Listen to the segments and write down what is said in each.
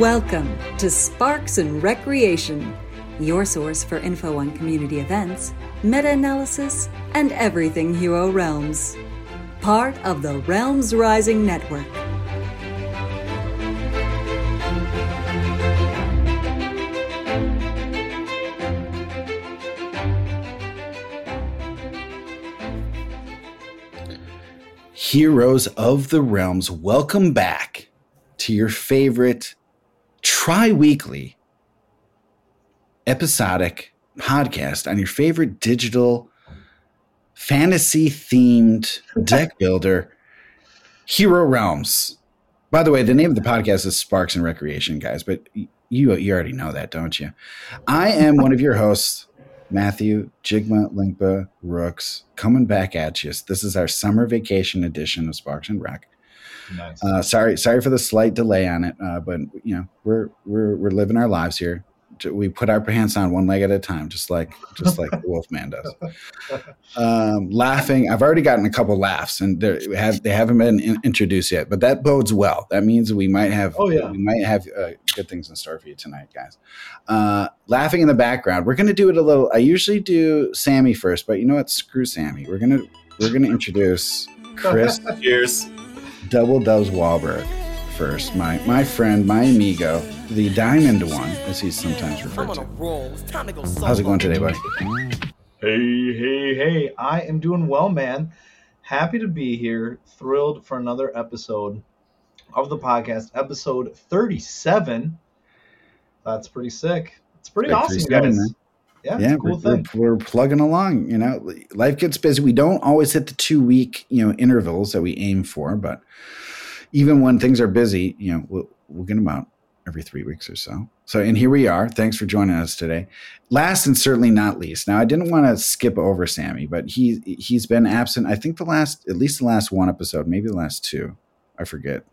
Welcome to Sparks and Recreation, your source for info on community events, meta analysis, and everything Hero Realms. Part of the Realms Rising Network. Heroes of the Realms, welcome back to your favorite tri weekly episodic podcast on your favorite digital fantasy themed deck builder, Hero Realms. By the way, the name of the podcast is Sparks and Recreation, guys, but you you already know that, don't you? I am one of your hosts, Matthew Jigmelingpa Rooks, coming back at you. This is our summer vacation edition of Sparks and Rec. Nice. Uh, sorry, sorry for the slight delay on it, uh, but you know we're we're we're living our lives here. We put our pants on one leg at a time, just like just like the Wolfman does. Um, laughing, I've already gotten a couple laughs, and they have they haven't been in, introduced yet, but that bodes well. That means we might have Oh, yeah. we might have uh, good things in store for you tonight, guys. Uh, laughing in the background, we're gonna do it a little. I usually do Sammy first, but you know what? Screw Sammy. We're gonna we're gonna introduce Chris Cheers. Double Dubs Walberg first. My my friend, my amigo, the Diamond One, as he's sometimes referred to. How's it going today, buddy? Hey, hey, hey. I am doing well, man. Happy to be here. Thrilled for another episode of the podcast, episode 37. That's pretty sick. It's pretty Like awesome, guys. man. Yeah, yeah, cool we're, thing. we're, we're plugging along. You know, life gets busy. We don't always hit the two week you know intervals that we aim for, but even when things are busy, you know, we'll, we'll get them out every three weeks or so. So, and here we are. Thanks for joining us today. Last and certainly not least. Now, I didn't want to skip over Sammy, but he he's been absent. I think the last, at least the last one episode, maybe the last two. I forget.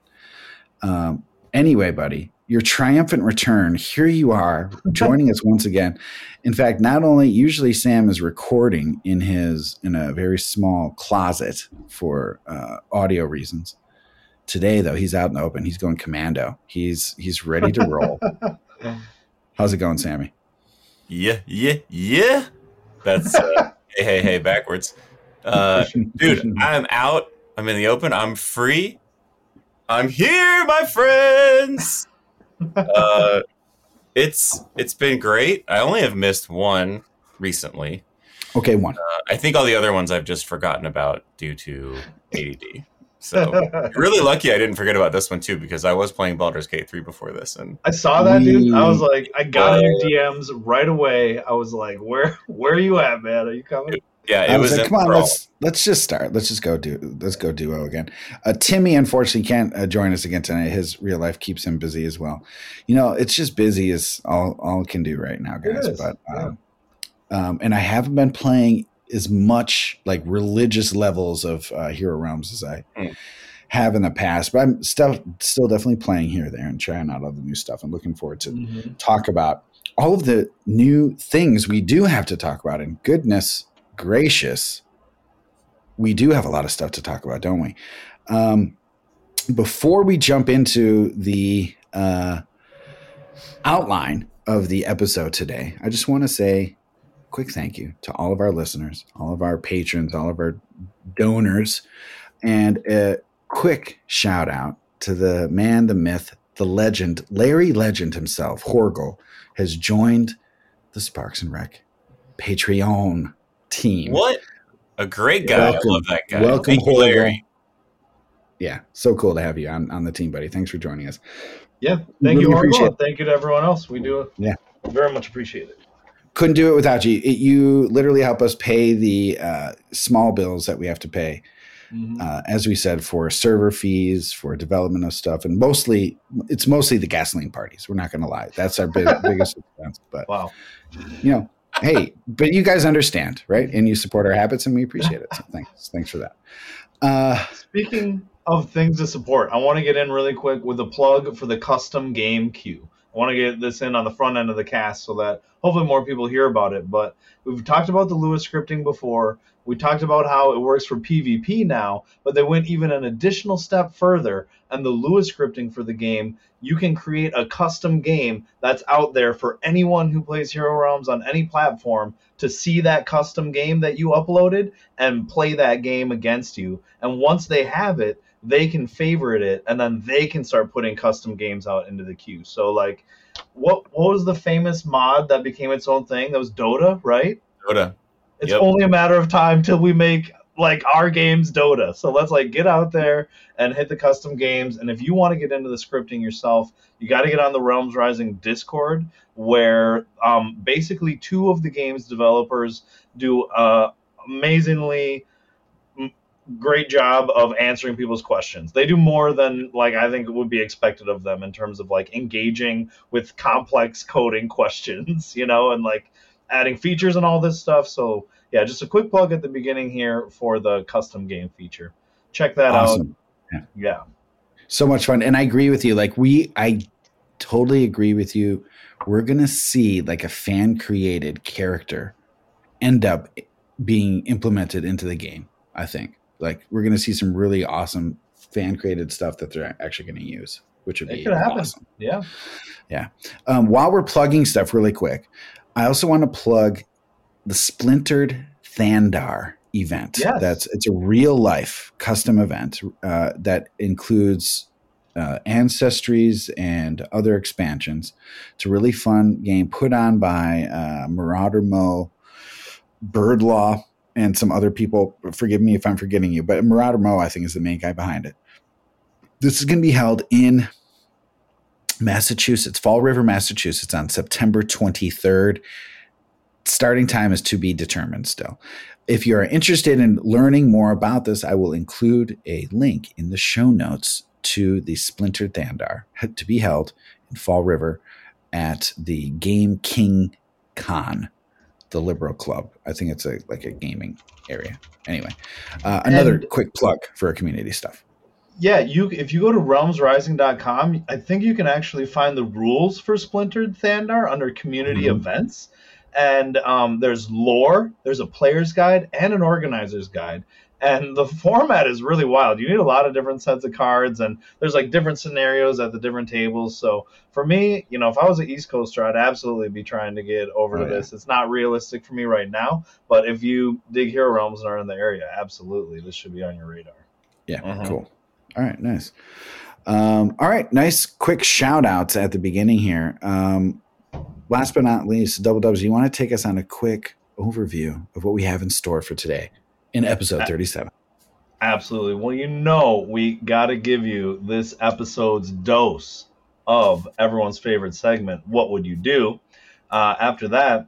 Um, anyway, buddy, your triumphant return. Here you are, joining us once again. In fact, not only usually Sam is recording in his in a very small closet for uh, audio reasons. Today, though, he's out in the open. He's going commando. He's he's ready to roll. How's it going, Sammy? Yeah, yeah, yeah. That's uh, hey, hey, hey, backwards. Uh, dude, I'm out. I'm in the open. I'm free. I'm here, my friends. Uh, it's it's been great. I only have missed one recently. okay, one. Uh, I think all the other ones I've just forgotten about due to ADD. So really lucky I didn't forget about this one too because I was playing Baldur's Gate 3 before this and I saw that, dude. I was like, I got in your DMs right away. I was like, where where are you at, man? Are you coming? Yeah, I it was was like, come on, Thrall. let's let's just start. Let's just go do let's go duo again. Uh, Timmy unfortunately can't uh, join us again tonight. His real life keeps him busy as well. You know, it's just busy is all all can do right now, guys. is, But yeah. um, um, and I haven't been playing as much like religious levels of uh, Hero Realms as I Mm. have in the past. But I'm still still definitely playing here, there, and trying out all the new stuff. I'm looking forward to Mhm. talk about all of the new things we do have to talk about. And goodness gracious, we do have a lot of stuff to talk about, don't we? Um, before we jump into the uh, outline of the episode today, I just want to say quick thank you to all of our listeners, all of our patrons, all of our donors, and a quick shout out to the man, the myth, the legend, Larry Legend himself, Horgel, has joined the Sparks and Rec Patreon team. What a great guy! Welcome. I love that guy. Welcome, Thank you, Larry. Yeah, so cool to have you on, on the team, buddy. Thanks for joining us. Yeah, thank really you, appreciate Horrible. Thank you to everyone else. We do it. Yeah. very much appreciate it. Couldn't do it without you. It, you literally help us pay the uh, small bills that we have to pay, Mhm. uh, as we said, for server fees, for development of stuff, and mostly it's mostly the gasoline parties. We're not going to lie, that's our big, biggest expense. But wow. you know, hey, but you guys understand, right? And you support our habits, and we appreciate it. So thanks, thanks for that. Uh, Speaking of things to support, I want to get in really quick with a plug for the custom game queue. I want to get this in on the front end of the cast so that hopefully more people hear about it. But we've talked about the Lua scripting before. We talked about how it works for PvP now, but they went even an additional step further. And the Lua scripting for the game, you can create a custom game that's out there for anyone who plays Hero Realms on any platform to see that custom game that you uploaded and play that game against you. And once they have it, they can favorite it and then they can start putting custom games out into the queue. So like what what was the famous mod that became its own thing? That was Dota, right? Dota. It's yep. only a matter of time till we make like our games Dota. So let's like get out there and hit the custom games. And if you want to get into the scripting yourself, you got to get on the Realms Rising Discord, where um, basically two of the game's developers do uh, amazingly great job of answering people's questions. They do more than like I think would be expected of them in terms of like engaging with complex coding questions, you know, and like adding features and all this stuff. So yeah, just a quick plug at the beginning here for the custom game feature. Check that awesome. out. Yeah. yeah. So much fun. And I agree with you. Like we I totally agree with you. We're gonna see like a fan created character end up being implemented into the game, I think. Like we're gonna see some really awesome fan created stuff that they're actually gonna use, which would it be awesome. Yeah. Yeah. Um, while we're plugging stuff really quick, I also want to plug the Splintered Thandar event. Yes. That's it's a real life custom event uh, that includes uh, ancestries and other expansions. It's a really fun game put on by uh, Marauder Mo, Birdlaw, and some other people. Forgive me if I'm forgetting you, but Marauder Mo, I think, is the main guy behind it. This is going to be held in Massachusetts, Fall River, Massachusetts, on September 23rd. Starting time is to be determined still. If you are interested in learning more about this, I will include a link in the show notes to the Splintered Thandar to be held in Fall River at the Game King Con, the Liberal Club. I think it's a like a gaming area. Anyway, uh, another and, quick plug for community stuff yeah, you if you go to realmsrising.com, I think you can actually find the rules for Splintered Thandar under community mm-hmm. events. And um, there's lore, there's a player's guide, and an organizer's guide. And the format is really wild. You need a lot of different sets of cards, and there's like different scenarios at the different tables. So for me, you know, if I was an East Coaster, I'd absolutely be trying to get over oh, to yeah. this. It's not realistic for me right now, but if you dig Hero Realms and are in the area, absolutely, this should be on your radar. Yeah, mm-hmm. cool. All right, nice. Um, all right, nice quick shout outs at the beginning here. Um, last but not least, Double Dubs, you want to take us on a quick overview of what we have in store for today in episode 37? Absolutely. Well, you know, we got to give you this episode's dose of everyone's favorite segment, What Would You Do? Uh, after that,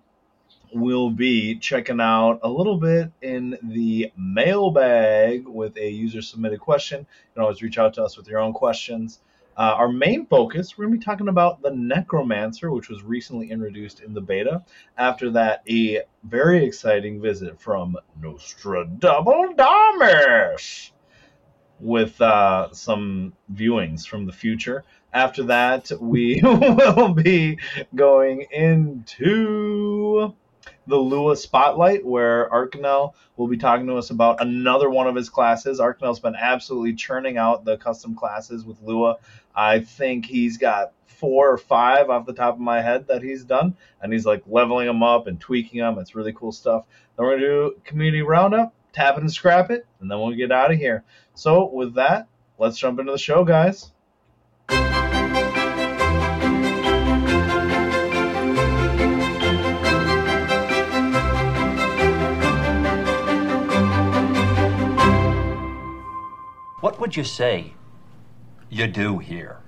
we'll be checking out a little bit in the mailbag with a user submitted question. You can always reach out to us with your own questions. Uh, our main focus, we're going to be talking about the Necromancer, which was recently introduced in the beta. After that, a very exciting visit from Nostradamus with uh, some viewings from the future. After that, we will be going into the Lua Spotlight, where Aarkenell will be talking to us about another one of his classes. Aarkenell's been absolutely churning out the custom classes with Lua. I think he's got four or five off the top of my head that he's done, and he's like leveling them up and tweaking them. It's really cool stuff. Then we're gonna do community roundup, tap it and scrap it, and then we'll get out of here. So with that, let's jump into the show, guys. What would you say you do here?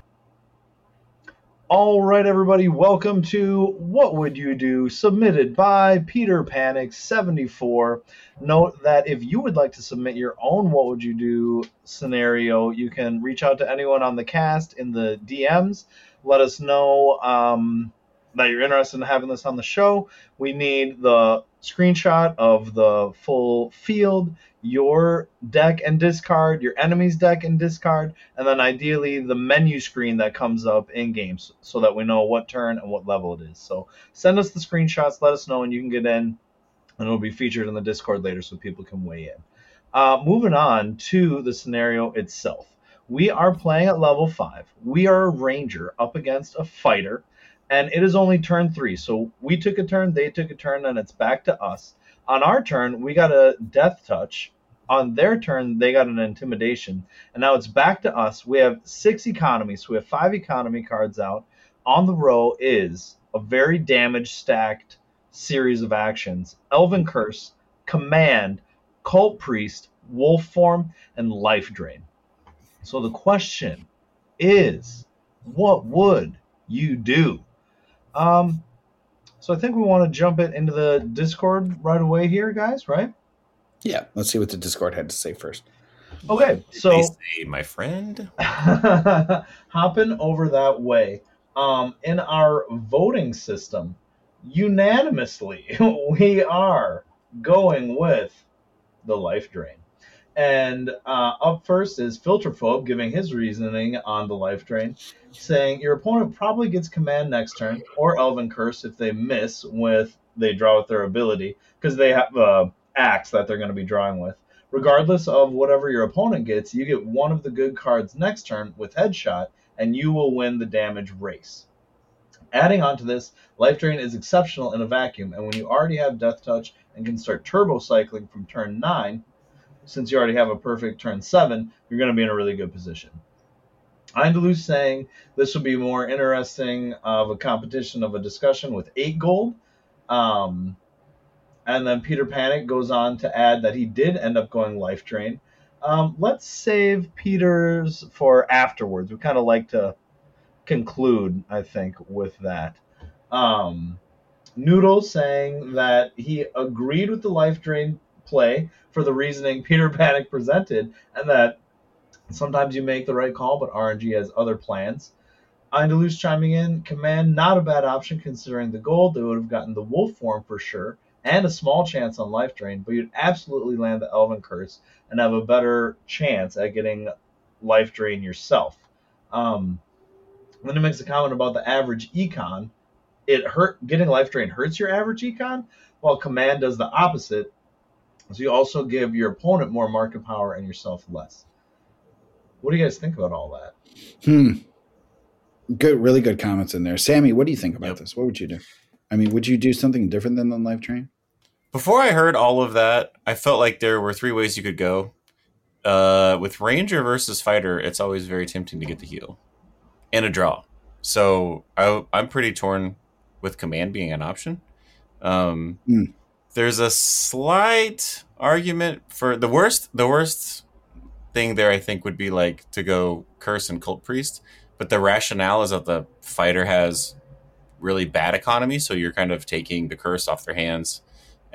All right, everybody, welcome to What Would You Do, submitted by Peter Panic 74. Note that if you would like to submit your own What Would You Do scenario, you can reach out to anyone on the cast in the DMs. Let us know um, that you're interested in having this on the show. We need the screenshot of the full field, your deck and discard, your enemy's deck and discard, and then ideally the menu screen that comes up in games so that we know what turn and what level it is. So send us the screenshots, let us know, and you can get in, and it'll be featured in the Discord later so people can weigh in. Uh, moving on to the scenario itself. We are playing at level 5. We are a ranger up against a fighter and it is only turn three. So we took a turn, they took a turn, and it's back to us. On our turn, we got a death touch. On their turn, they got an intimidation. And now it's back to us. We have six economies. So we have five economy cards out. On the row is a very damage stacked series of actions Elven Curse, Command, Cult Priest, Wolf Form, and Life Drain. So the question is what would you do? Um, so I think we want to jump it into the Discord right away here, guys. Right? Yeah. Let's see what the Discord had to say first. Okay, so say, my friend, hopping over that way. Um, in our voting system, unanimously, we are going with the life drain. And uh, up first is Filterphobe giving his reasoning on the life drain, saying your opponent probably gets command next turn or Elven Curse if they miss with they draw with their ability because they have uh, axe that they're going to be drawing with. Regardless of whatever your opponent gets, you get one of the good cards next turn with Headshot, and you will win the damage race. Adding on to this, Life Drain is exceptional in a vacuum, and when you already have Death Touch and can start turbo cycling from turn 9, since you already have a perfect turn seven, you're going to be in a really good position. Eindalus saying this will be more interesting of a competition of a discussion with eight gold. Um, and then Peter Panic goes on to add that he did end up going life drain. Um, let's save Peter's for afterwards. We kind of like to conclude, I think, with that. Um, Noodle saying that he agreed with the life drain play for the reasoning Peter Panic presented, and that sometimes you make the right call, but RNG has other plans. Eindalus chiming in, command not a bad option considering the gold. They would have gotten the wolf form for sure, and a small chance on life drain, but you'd absolutely land the elven curse and have a better chance at getting life drain yourself. Um, then he makes a comment about the average econ. It hurt getting life drain hurts your average econ, while command does the opposite so you also give your opponent more market power and yourself less. What do you guys think about all that? Hmm. Good, really good comments in there. Sammy, what do you think about yep. this? What would you do? I mean, would you do something different than the life drain? Before I heard all of that, I felt like there were three ways you could go. Uh, with Ranger versus Fighter, it's always very tempting to get the heal and a draw. So I, am pretty torn with Command being an option. Um, mm there's a slight argument for the worst the worst thing there I think would be like to go curse and cult priest, but the rationale is that the fighter has really bad economy, so you're kind of taking the curse off their hands.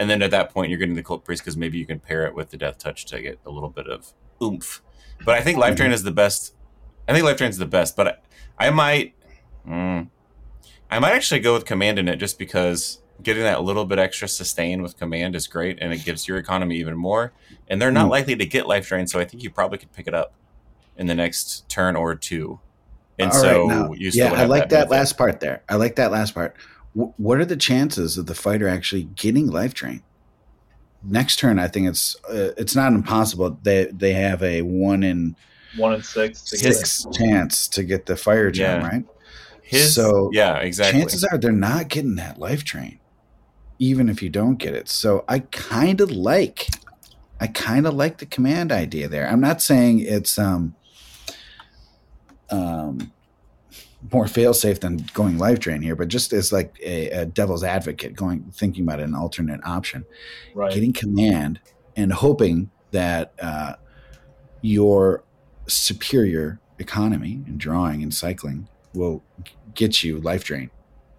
And then at that point you're getting the cult priest because maybe you can pair it with the death touch to get a little bit of oomph. But I think life drain is the best. I think life drain is the best, but I, I might mm, I might actually go with command in it just because getting that little bit extra sustain with command is great and it gives your economy even more and they're not mm. likely to get life drain so i think you probably could pick it up in the next turn or two and All so right, yeah i like that, that last part there i like that last part w- what are the chances of the fighter actually getting life drain next turn i think it's uh, it's not impossible they they have a one in one in six six chance to get the fire gem yeah. right his, so yeah exactly chances are they're not getting that life drain even if you don't get it. So I kind of like I kind of like the command idea there. I'm not saying it's um um more fail safe than going life drain here, but just as like a, a, devil's advocate, going thinking about an alternate option, right. getting command and hoping that uh, your superior economy and drawing and cycling will get you life drain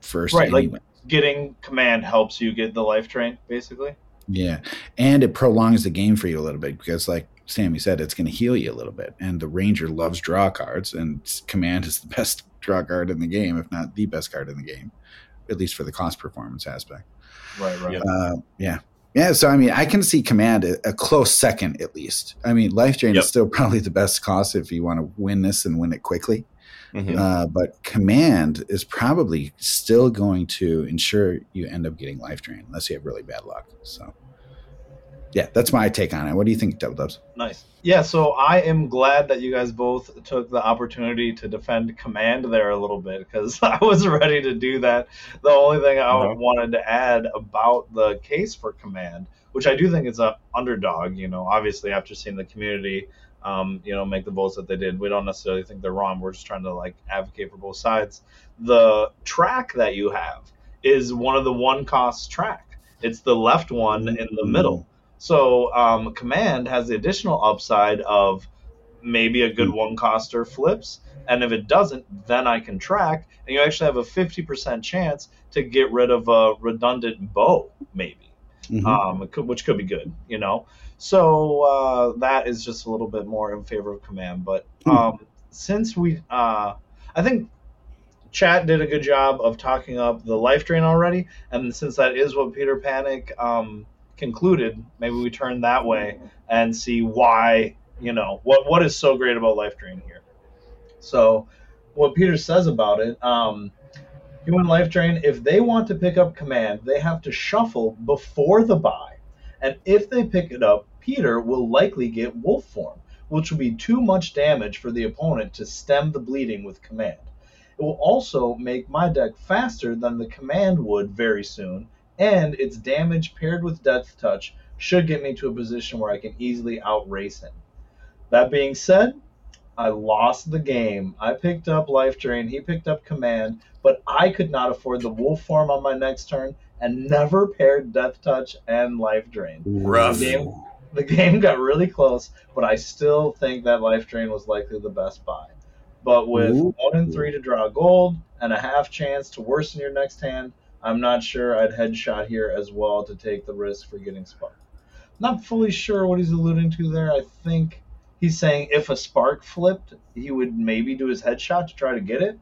first. Right, anyway. like getting command helps you get the life drain, basically. Yeah, and it prolongs the game for you a little bit because, like Sammy said, it's going to heal you a little bit. And the Ranger loves draw cards, and command is the best draw card in the game, if not the best card in the game. at least for the cost performance aspect. Right, right. Yep. Uh, yeah. Yeah, so I mean, I can see command a, a close second at least. I mean, life drain Yep. is still probably the best cost if you want to win this and win it quickly. Mhm. Uh, but command is probably still going to ensure you end up getting life drain unless you have really bad luck. So, yeah, that's my take on it. What do you think, Double Dubs? Nice. Yeah, so I am glad that you guys both took the opportunity to defend command there a little bit because I was ready to do that. The only thing I Uh-huh. wanted to add about the case for command, which I do think is a underdog, you know, obviously after seeing the community, um, you know, make the votes that they did, we don't necessarily think they're wrong. We're just trying to like advocate for both sides. The track that you have is one of the one cost track. It's the left one in the middle. So um, command has the additional upside of maybe a good one coster flips, and if it doesn't, then I can track, and you actually have a fifty percent chance to get rid of a redundant bow, maybe, Mhm. um, could- which could be good, you know. So uh, that is just a little bit more in favor of command. But Hmm. um, since we, uh, I think chat did a good job of talking up the life drain already, and since that is what Peter Panic um, concluded, maybe we turn that way and see why you know what what is so great about life drain here. So, what Peter says about it, um, human life drain, if they want to pick up command, they have to shuffle before the buy, and if they pick it up, Peter will likely get wolf form, which will be too much damage for the opponent to stem the bleeding with command. It will also make my deck faster than the command would very soon, and its damage paired with Death Touch should get me to a position where I can easily outrace him. That being said, I lost the game. I picked up Life Drain, he picked up Command, but I could not afford the Wolf form on my next turn and never paired Death Touch and Life Drain. Rough. The game, the game got really close, but I still think that Life Drain was likely the best buy. But with Ooh. one and three to draw gold and a half chance to worsen your next hand, I'm not sure I'd headshot here as well to take the risk for getting spark. Not fully sure what he's alluding to there. I think he's saying if a spark flipped, he would maybe do his headshot to try to get it.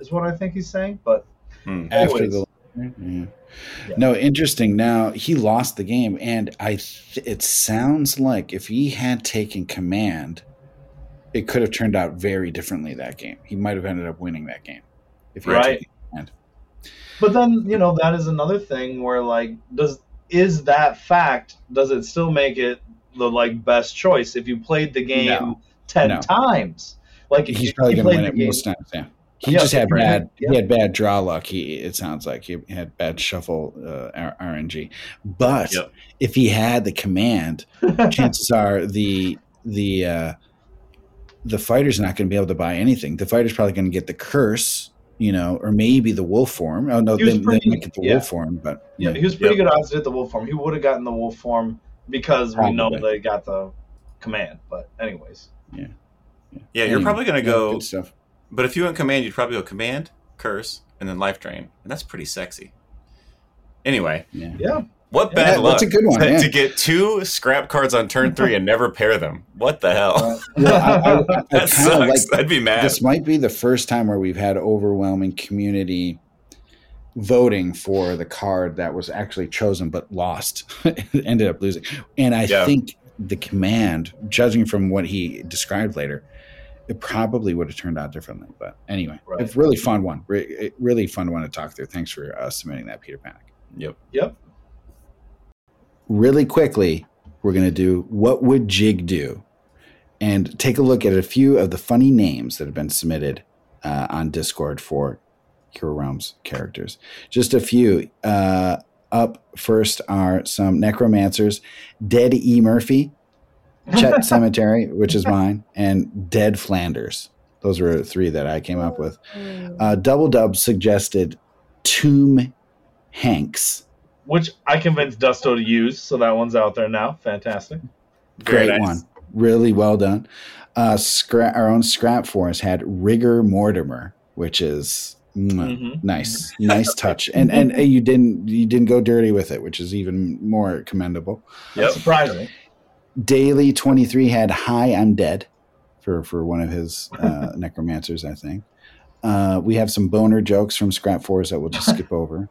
Is what I think he's saying. But Hmm. after anyways. the yeah. Yeah. no interesting now he lost the game and i th- it sounds like if he had taken command it could have turned out very differently that game he might have ended up winning that game if he had Right. Taken command. But then, you know, that is another thing where like does is that fact does it still make it the like best choice if you played the game No. 10 No. times? Like he's probably you going to win it game- most times yeah he Yeah, just had bad Yeah. he had bad draw luck he it sounds like he had bad shuffle uh, R- rng but Yep. if he had the command chances are the the uh, the fighter's not going to be able to buy anything. The fighter's probably going to get the curse, you know, or maybe the wolf form. Oh no, He was they, they pretty- might get the yeah. wolf form, but Yeah, yeah, he was pretty Yep. good odds to hit the wolf form. He would have gotten the wolf form because we know they got the command. But anyways, Yeah, Yeah. Yeah, you're probably going to yeah, go. good stuff. But if you went command, you'd probably go command, curse, and then life drain, and that's pretty sexy. Anyway, Yeah. yeah, what Yeah, luck! that's a good one, to, yeah. to get two scrap cards on turn three and never pair them. What the hell? Uh, Well, I, I, I that kind sucks. like I'd be mad. this might be the first time where we've had overwhelming community voting for the card that was actually chosen but lost ended up losing and i Yeah. think the command judging from what he described later it probably would have turned out differently but anyway Right. it's really fun one Re- really fun one to talk through thanks for uh, submitting that peter panic Yep. yep. Really quickly, we're going to do what would Jig do, and take a look at a few of the funny names that have been submitted uh, on Discord for Hero Realms characters. Just a few. Uh, up first are some necromancers: Dead E Murphy, Chet Cemetery, which is mine, and Dead Flanders. Those were three that I came up with. Uh, Double Dub suggested Tomb Hanks. Which I convinced Dusto to use, so that one's out there now. Fantastic. Very Great nice. one. Really well done. Uh, scra- our own scrap force had Rigor Mortimer, which is mwah, Mhm. nice, nice touch, and and uh, you didn't you didn't go dirty with it, which is even more commendable. That Yep. surprised. Daily twenty three had Hi, I'm dead, for for one of his uh, necromancers, I think. Uh, we have some boner jokes from Scrap Force that we'll just skip over.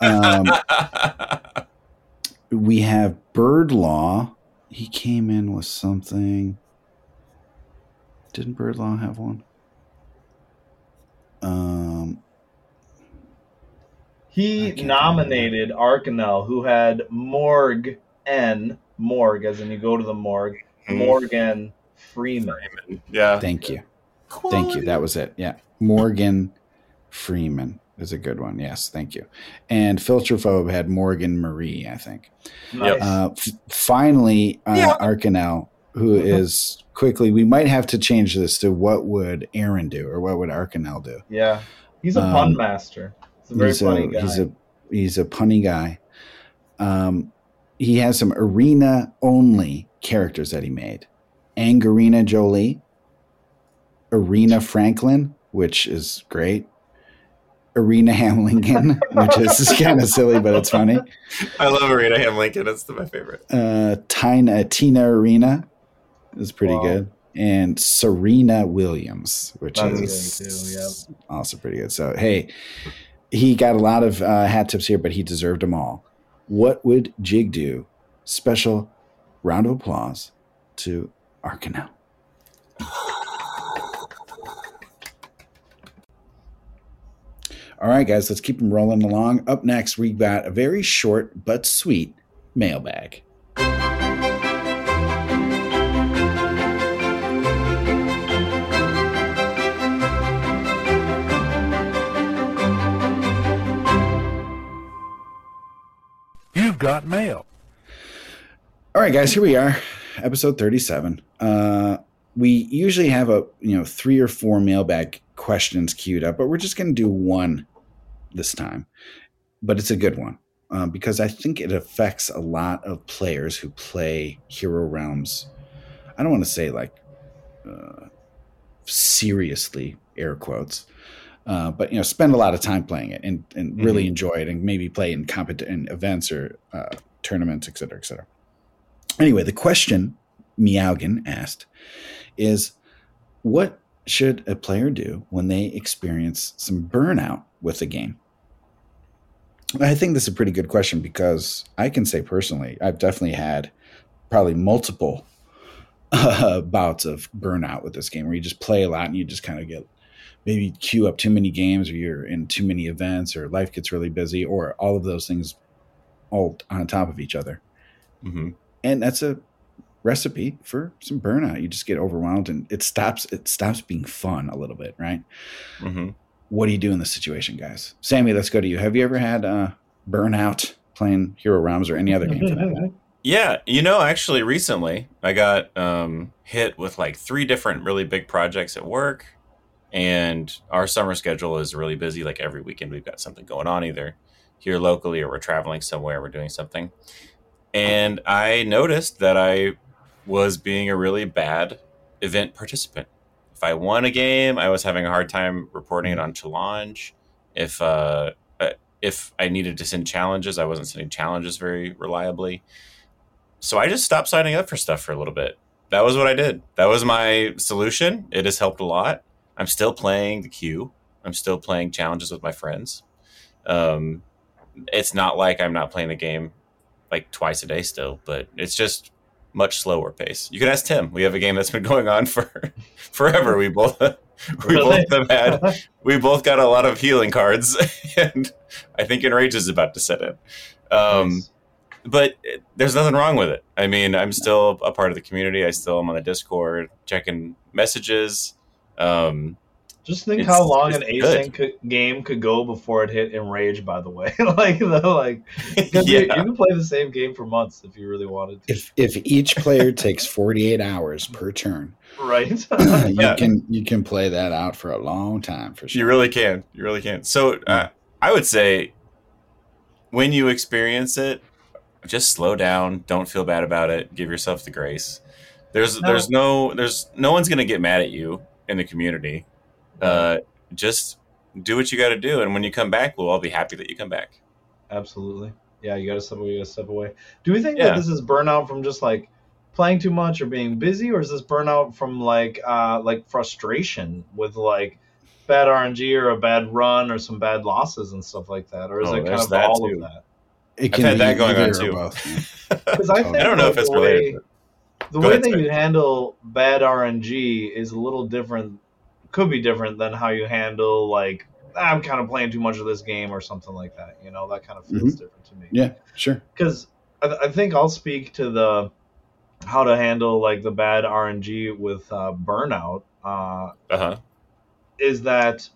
Um, we have Bird Law. He came in with something. Didn't Bird Law have one? Um, He can't nominated Aarkenell, who had Morg N Morg, as in you go to the morgue. Hmm. Morgan Freeman. yeah. thank you. Thank you. That was it. Yeah. Morgan Freeman is a good one. Yes. Thank you. And Filterphobe had Morgan Marie, I think. Nice. Uh, f- finally, uh, Yeah. Aarkenell, who is quickly, we might have to change this to what would Aaron do or what would Aarkenell do? yeah, he's a um, pun master. He's a very he's funny a, guy. He's a he's a punny guy. Um, he has some arena only characters that he made. Angarina Jolie, Arena Franklin, which is great. Arena Hamlingon, which is kind of silly, but it's funny. I love Arena Ham Lincoln. It's my favorite. Uh, Tina, Tina Arena is pretty Wow. good. And Serena Williams, which That's is good too, also pretty good. So, hey, he got a lot of uh, hat tips here, but he deserved them all. What would Jig do? Special round of applause to Aarkenell. All right, guys, let's keep them rolling along. Up next, we got a very short but sweet mailbag. You've got mail. All right, guys, here we are, episode 37. Uh, we usually have a you know three or four mailbag questions queued up, but we're just going to do one this time. But it's a good one um, because I think it affects a lot of players who play Hero Realms. I don't want to say like uh, seriously, air quotes, uh, but you know, spend a lot of time playing it and, and really Mhm. enjoy it, and maybe play in compet in events or uh, tournaments, et cetera, et cetera. Anyway, the question Meowgan asked is what should a player do when they experience some burnout with the game? I think this is a pretty good question because I can say personally, I've definitely had probably multiple uh, bouts of burnout with this game where you just play a lot and you just kind of get maybe queue up too many games or you're in too many events or life gets really busy or all of those things all on top of each other hmm and that's a recipe for some burnout you just get overwhelmed and it stops it stops being fun a little bit right hmm what do you do in this situation guys sammy let's go to you have you ever had uh burnout playing hero realms or any other game for that? Yeah, you know, actually, recently I got um, hit with like three different really big projects at work, and our summer schedule is really busy. Like every weekend, we've got something going on, either here locally or we're traveling somewhere, we're doing something. And I noticed that I was being a really bad event participant. If I won a game, I was having a hard time reporting it on Challenge. If uh, uh, if I needed to send challenges, I wasn't sending challenges very reliably so I just stopped signing up for stuff for a little bit. That was what I did. That was my solution. It has helped a lot. I'm still playing the queue. I'm still playing challenges with my friends. Um, it's not like I'm not playing the game like twice a day still, but it's just much slower pace. You can ask Tim. We have a game that's been going on for forever. We both we Really? both have had we both got a lot of healing cards, and I think Enrage is about to set in. Um, Nice. but it- there's nothing wrong with it. I mean, I'm still a part of the community. I still am on the Discord, checking messages. Um, Just think It's- how long an async could, game could go before it hit enrage. By the way, like the like, 'cause you, you can play the same game for months if you really wanted to, if if each player takes 48 hours per turn right? you Yeah. can you can play that out for a long time for sure you really can. You really can. So uh, I would say when you experience it, just slow down. Don't feel bad about it. Give yourself the grace. There's No. there's no there's no one's gonna get mad at you in the community. Uh, just do what you got to do, and when you come back, we'll all be happy that you come back. Absolutely. Yeah, you gotta step away. You gotta step away. Do we think Yeah. that this is burnout from just like playing too much or being busy, or is this burnout from like uh like frustration with like bad RNG or a bad run or some bad losses and stuff like that, or is Oh, it kind of that all too. of that? It I've had that going on too. both. Because I think I don't know if it's the related. way- the Go way ahead, that sorry. you handle bad RNG is a little different. Could be different than how you handle like "Ah, I'm kind of playing too much of this game or something like that. You know, that kind of feels different to me. Mm-hmm. Yeah, sure. because I, th- I think I'll speak to the how to handle like the bad RNG with uh, burnout. Uh, Uh huh. is that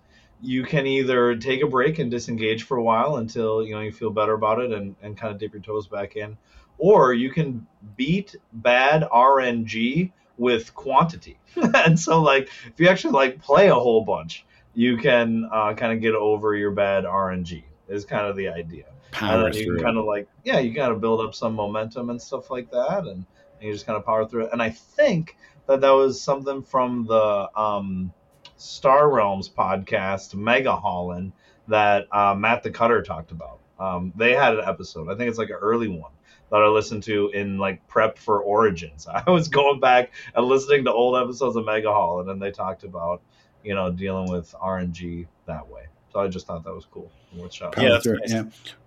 you can either take a break and disengage for a while until you know you feel better about it and, and kind of dip your toes back in, or you can beat bad RNG with quantity. and so like if you actually like play a whole bunch, you can uh, kind of get over your bad RNG. Is kind of the idea and Power then you kind of like yeah you kind of build up some momentum and stuff like that and, and you just kind of power through it and i think that that was something from the um, star realms podcast mega holland that uh, matt the cutter talked about um, they had an episode i think it's like an early one that i listened to in like prep for origins i was going back and listening to old episodes of mega Hall, and then they talked about you know dealing with rng that way so i just thought that was cool worth shouting Yeah, that's nice. yeah.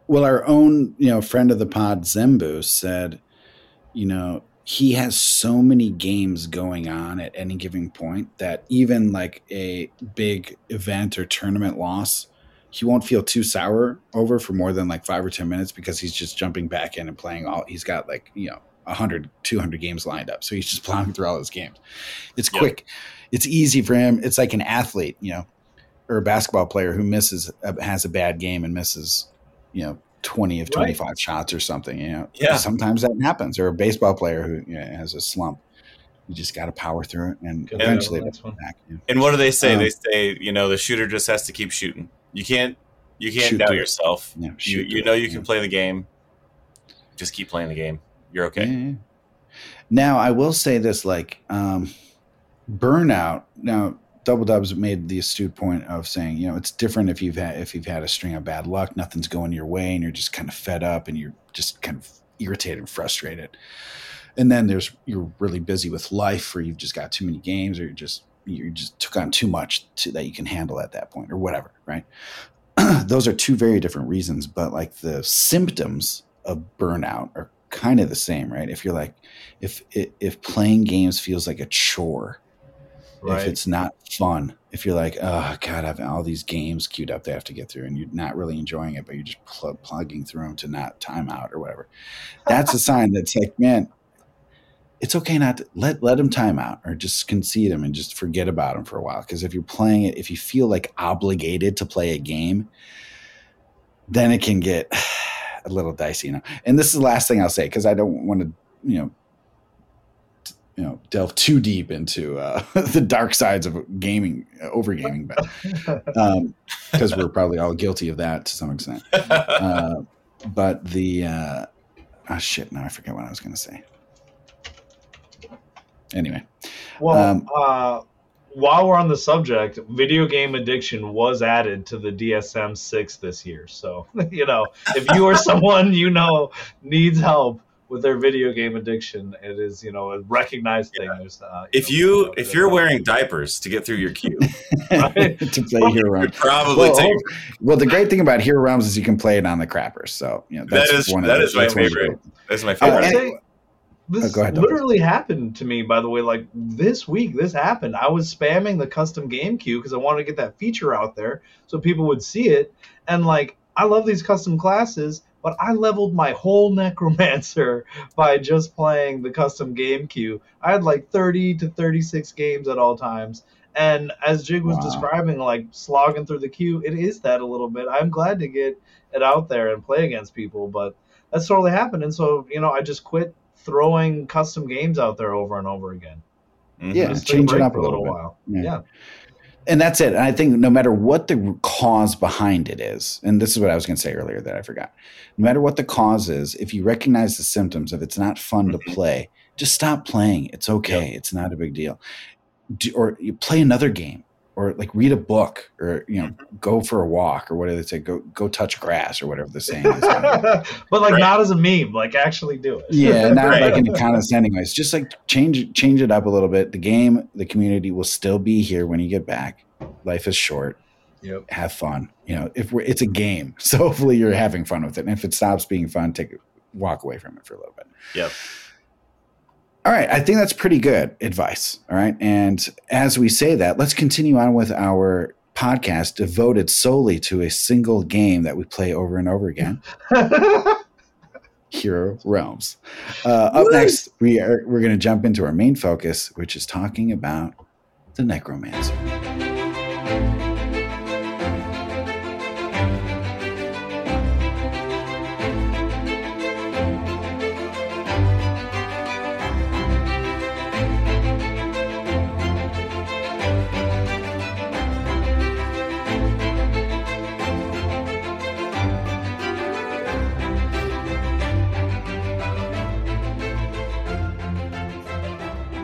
Well, our own, you know, friend of the pod, Zembu, said, you know, he has so many games going on at any given point that even like a big event or tournament loss, he won't feel too sour over for more than like five or 10 minutes because he's just jumping back in and playing all, he's got like, you know, 100, 200 games lined up. So he's just plowing through all his games. It's Yep. quick. It's easy for him. It's like an athlete, you know, or a basketball player who misses, uh, has a bad game and misses, you know, 20 of Right. 25 shots or something, you know. Yeah. Sometimes that happens. Or a baseball player who you know, has a slump. You just got to power through it and eventually luck. it'll Next come one. back. And what do they say? Um, they say, you know, the shooter just has to keep shooting. You can't, you can't Shoot doubt through yourself. Yeah, You, you know you yeah. can play the game. Just keep playing the game. You're okay. Yeah, yeah. Now I will say this: like um, burnout. Now Double Dubs made the astute point of saying, you know, it's different if you've had if you've had a string of bad luck, nothing's going your way, and you're just kind of fed up, and you're just kind of irritated and frustrated. And then there's you're really busy with life, or you've just got too many games, or you're just you just took on too much to, that you can handle at that point, or whatever, right? Those are two very different reasons, but like the symptoms of burnout are kind of the same, right? If you're like, if if playing games feels like a chore, Right. if it's not fun, if you're like, oh god, I have all these games queued up they have to get through, and you're not really enjoying it, but you're just pl- plugging through them to not time out or whatever, that's a sign that's like, man, it's okay not to let let them time out or just concede them and just forget about them for a while. Because if you're playing it, if you feel like obligated to play a game, then it can get a little dicey, you know. And this is the last thing I'll say because I don't want to, you know, t- you know, delve too deep into uh, the dark sides of gaming, uh, over gaming, but because we're probably all guilty of that to some extent. Uh, but the uh, oh shit, now I forget what I was going to say. Anyway, Well, Um, uh, while we're on the subject, video game addiction was added to the DSM six this year. So you know, if you are someone you know needs help with their video game addiction, it is you know a recognized thing. There's uh, If know, you uh, if you're wearing diapers to get through your queue, Right. to play Hero Realms. probably Well, take. oh, well, the great thing about Hero Realms is you can play it on the crappers. So you know That that's is- one of that the- is my that's one favorite. That's my I would favorite. and- say Oh, this Oh, ahead, literally happened to me, by the way. Like this week, this happened. I was spamming the custom game queue because I wanted to get that feature out there so people would see it. And like, I love these custom classes, but I leveled my whole necromancer by just playing the custom game queue. I had like 30 to 36 games at all times. And as Jig was Wow. describing, like slogging through the queue, it is that a little bit. I'm glad to get it out there and play against people, but that's totally happened. And so, you know, I just quit throwing custom games out there over and over again. Mhm. Yeah, Just change it up a little bit. while. Yeah. Yeah. and that's it. And I think no matter what the cause behind it is, and this is what I was going to say earlier that I forgot. No matter what the cause is, if you recognize the symptoms, if it's not fun to play, just stop playing. It's okay. It's not a big deal. Do, or you play another game, or like read a book, or you know, mm-hmm. go for a walk, or whatever they say. Go go touch grass, or whatever the saying is. but like Right. not as a meme, like actually do it. Yeah, not Right. like in a condescending way. It's just like change change it up a little bit. The game, the community will still be here when you get back. life is short. Yep. Have fun. You know, if we're, it's a game, so hopefully you're having fun with it. And if it stops being fun, take walk away from it for a little bit. Yep. All right, I think that's pretty good advice. All right, and as we say that, let's continue on with our podcast devoted solely to a single game that we play over and over again. Hero Realms. Uh, up next, we are we're going to jump into our main focus, which is talking about the Necromancer.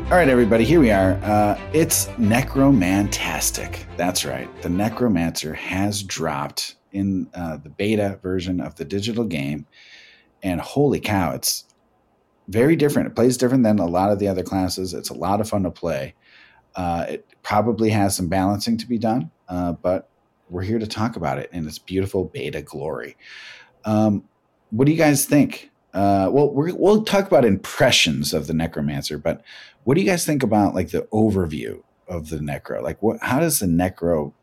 All right, everybody, here we are. Uh, it's Necromantastic. That's right. The Necromancer has dropped in uh, the beta version of the digital game. And holy cow, it's very different. It plays different than a lot of the other classes. It's a lot of fun to play. Uh, it probably has some balancing to be done, uh, but we're here to talk about it in its beautiful beta glory. Um, what do you guys think? Uh, well, we will talk about impressions of the Necromancer, but what do you guys think about like the overview of the Necro? Like, what? How does the Necromancer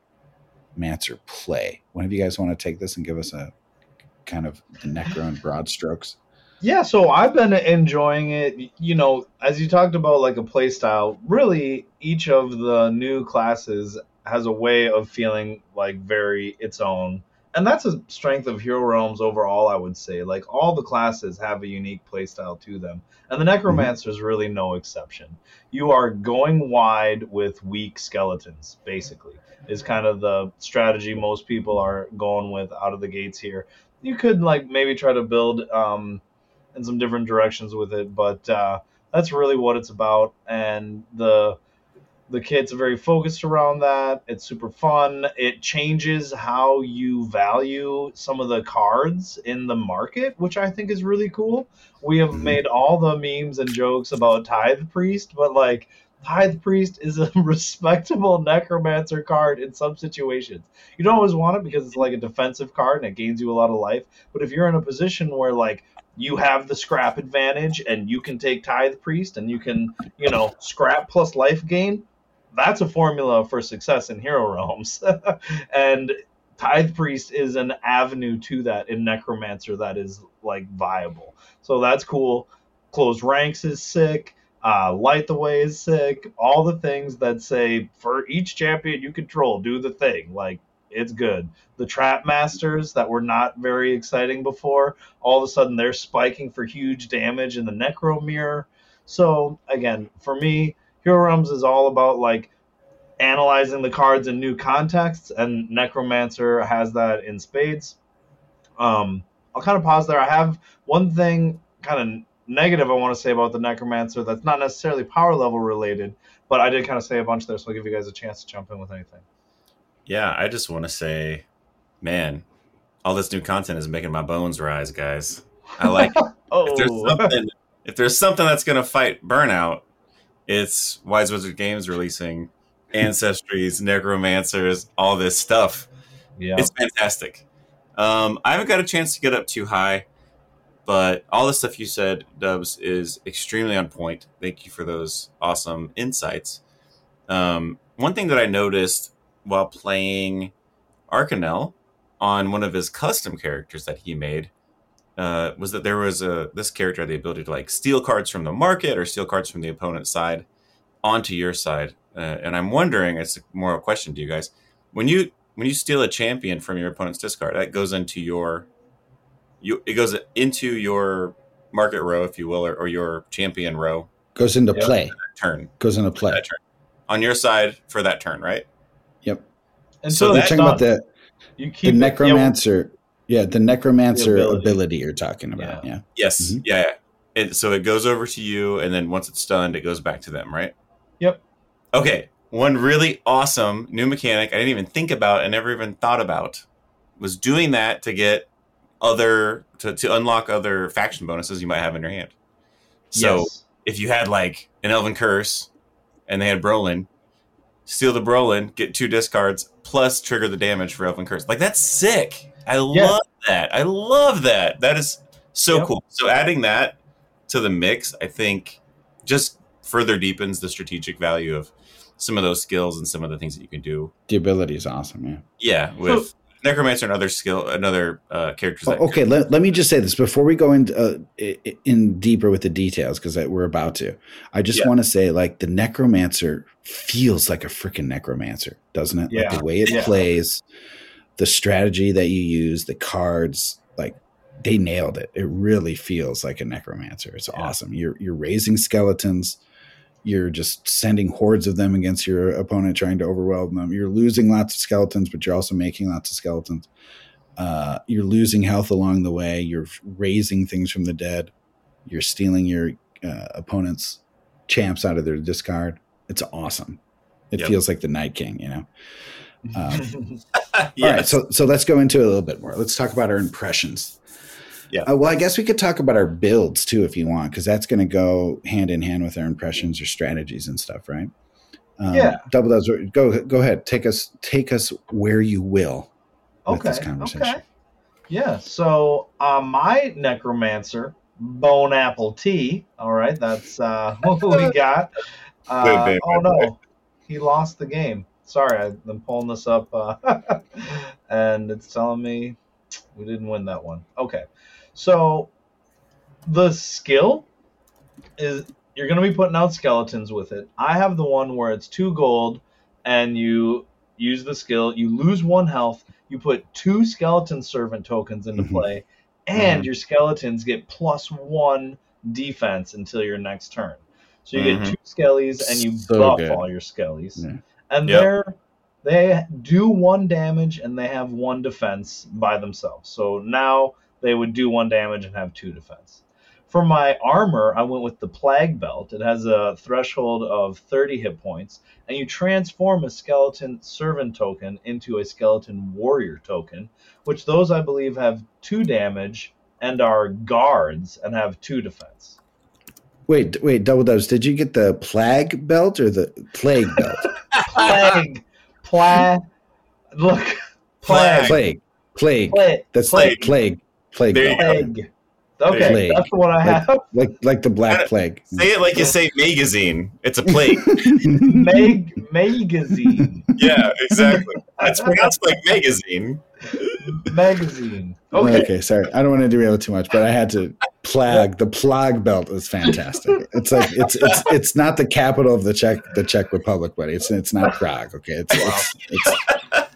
play? One of you guys want to take this and give us a kind of the Necro in broad strokes? Yeah, so I've been enjoying it. You know, as you talked about like a play style, really each of the new classes has a way of feeling like very its own. And that's a strength of Hero Realms overall, I would say. Like all the classes have a unique playstyle to them. And the Necromancer is really no exception. You are going wide with weak skeletons, basically, is kind of the strategy most people are going with out of the gates here. You could like maybe try to build um, in some different directions with it, but uh, that's really what it's about. And the the kit's very focused around that. It's super fun. It changes how you value some of the cards in the market, which I think is really cool. We have mm-hmm. made all the memes and jokes about Tithe Priest, but like Tithe Priest is a respectable necromancer card in some situations. You don't always want it because it's like a defensive card and it gains you a lot of life. But if you're in a position where like you have the scrap advantage and you can take Tithe Priest and you can, you know, scrap plus life gain, that's a formula for success in Hero Realms. and Tithe Priest is an avenue to that in Necromancer that is like viable. So that's cool. Close ranks is sick. Uh, Light the Way is sick. All the things that say for each champion you control, do the thing. Like it's good. The Trap Masters that were not very exciting before, all of a sudden they're spiking for huge damage in the Necro Mirror. So again, for me, Hero Realms is all about like analyzing the cards in new contexts, and Necromancer has that in spades. Um, I'll kind of pause there. I have one thing kind of negative I want to say about the Necromancer that's not necessarily power level related, but I did kind of say a bunch there, so I'll give you guys a chance to jump in with anything. Yeah, I just want to say, man, all this new content is making my bones rise, guys. I like oh, if there's something if there's something that's gonna fight burnout, it's Wise Wizard Games releasing ancestries, necromancers, all this stuff. yeah. It's fantastic. Um, I haven't got a chance to get up too high, but all the stuff you said, Dubs, is extremely on point. Thank you for those awesome insights. Um, one thing that I noticed while playing Aarkenell on one of his custom characters that he made uh, was that there was a this character had the ability to like steal cards from the market or steal cards from the opponent's side onto your side. Uh, and I'm wondering, it's more a question to you guys, when you when you steal a champion from your opponent's discard, that goes into your you it goes into your market row, if you will, or, or your champion row Goes into Yeah. play. turn Goes into play. turn on your side for that turn, right? Yep. and so so You're that talking about the, you the keep it- necromancer. Yeah, the necromancer The ability. ability. you're talking about. Yeah. Yes, Mhm. yeah. yeah. It, so it goes over to you, and then once it's stunned, it goes back to them, right? Yep. Okay. One really awesome new mechanic I didn't even think about and never even thought about was doing that to get other to, to unlock other faction bonuses you might have in your hand. So yes. if you had like an Elven Curse and they had Broelyn, steal the Broelyn, get two discards, plus trigger the damage for Elven Curse. Like that's sick. I love that. I love that. That is so Yep. cool. So adding that to the mix, I think, just further deepens the strategic value of some of those skills and some of the things that you can do. The ability is awesome. Yeah. Yeah, with Necromancer and other skill, another uh, characters. Oh, okay, let, let me just say this before we go in uh, in deeper with the details because we're about to. I just Yeah. want to say, like, the necromancer feels like a freaking necromancer, doesn't it? Yeah. Like the way it Yeah. plays, the strategy that you use, the cards, like they nailed it. It really feels like a necromancer. It's awesome. You're you're raising skeletons. You're just sending hordes of them against your opponent, trying to overwhelm them. You're losing lots of skeletons, but you're also making lots of skeletons. Uh, you're losing health along the way. You're raising things from the dead. You're stealing your uh, opponent's champs out of their discard. It's awesome. It Yep. feels like the Night King, you know. Um, yes. All right, so so let's go into it a little bit more. Let's talk about our impressions. Yeah. Uh, well, I guess we could talk about our builds too, if you want, because that's going to go hand in hand with our impressions or strategies and stuff, right? Um, Yeah. Double Dubs. Go go ahead. Take us take us where you will with okay. this conversation. Okay. Yeah. So uh, my necromancer, Bone Apple Tea. All right, that's uh, what we got. Uh, Good name, oh by the way. no, he lost the game. Sorry, I'm pulling this up, uh, and it's telling me we didn't win that one. Okay, so the skill is you're going to be putting out skeletons with it. I have the one where it's two gold, and you use the skill. You lose one health. You put two skeleton servant tokens into Mhm. play, and Mhm. your skeletons get plus one defense until your next turn. So you Mhm. get two skellies, and you So buff good. all your skellies. Yeah. And Yep. they're they do one damage and they have one defense by themselves. So now they would do one damage and have two defense. For my armor, I went with the Plague Belt. It has a threshold of 30 hit points, and you transform a skeleton servant token into a skeleton warrior token, which those I believe have two damage and are guards and have two defense. Wait, wait, double dubs. Did you get the plague belt or the plague belt? Plague, plague, look, plague, plague, plague. plague, That's plague. like plague, plague There you belt. go. plague. Okay, Plague. that's the one I have. Like like the black plague. Say it like you say magazine. It's a plague. Mag magazine. yeah, exactly. It's pronounced like magazine. magazine. Okay. Okay. sorry. I don't want to derail it too much, but I had to plague. The plague belt is fantastic. It's like it's it's it's not the capital of the Czech the Czech Republic, buddy. It's it's not Prague. Okay, it's it's it's,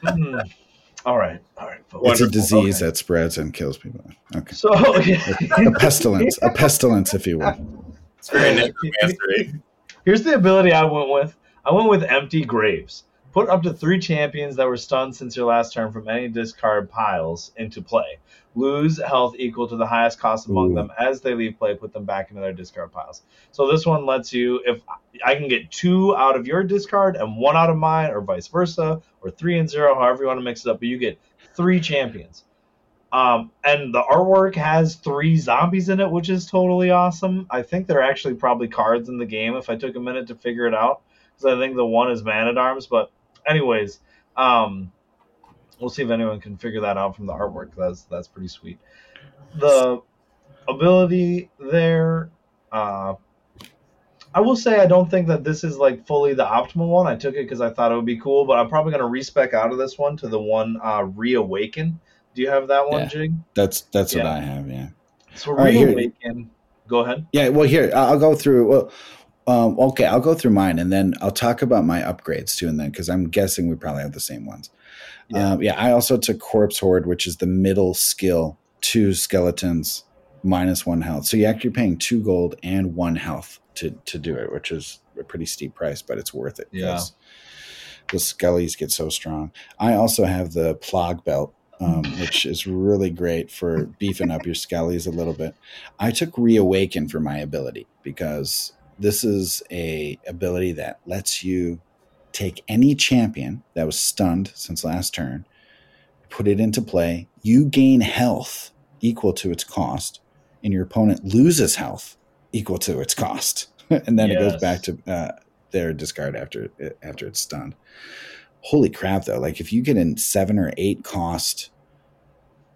Hmm. All right. All right. folks. it's a disease Okay. that spreads and kills people. Okay, So a pestilence, a pestilence, if you will. It's very necromancery. here's the ability I went with. I went with empty graves. Put up to three champions that were stunned since your last turn from any discard piles into play. Lose health equal to the highest cost among Ooh. them as they leave play. Put them back into their discard piles. So this one lets you, if I can get two out of your discard and one out of mine, or vice versa, or three and zero, however you want to mix it up, but you get three champions. Um, and the artwork has three zombies in it, which is totally awesome. I think they're actually probably cards in the game if I took a minute to figure it out. Because I think the one is Man at Arms. But, anyways, um, we'll see if anyone can figure that out from the artwork. That's that's pretty sweet. The ability there, uh, I will say I don't think that this is like fully the optimal one. I took it because I thought it would be cool, but I'm probably going to respec out of this one to the one uh, Reawaken. Do you have that one, Yeah. Jig? That's that's what I have. Yeah. So All right, here- Reawaken. Go ahead. Yeah, well, here I'll go through. Well, um, okay, I'll go through mine, and then I'll talk about my upgrades too, and then because I'm guessing we probably have the same ones. Yeah. Um, yeah, I also took Corpse Horde, which is the middle skill, two skeletons, minus one health. So you're actually paying two gold and one health to to do it, which is a pretty steep price, but it's worth it. Yeah. The skellies get so strong. I also have the Plog Belt, um, which is really great for beefing up your skellies a little bit. I took Reawaken for my ability because this is a ability that lets you take any champion that was stunned since last turn, put it into play. You gain health equal to its cost, and your opponent loses health equal to its cost. and then it goes back to uh, their discard after after it's stunned. Holy crap! Though, like if you get in seven or eight cost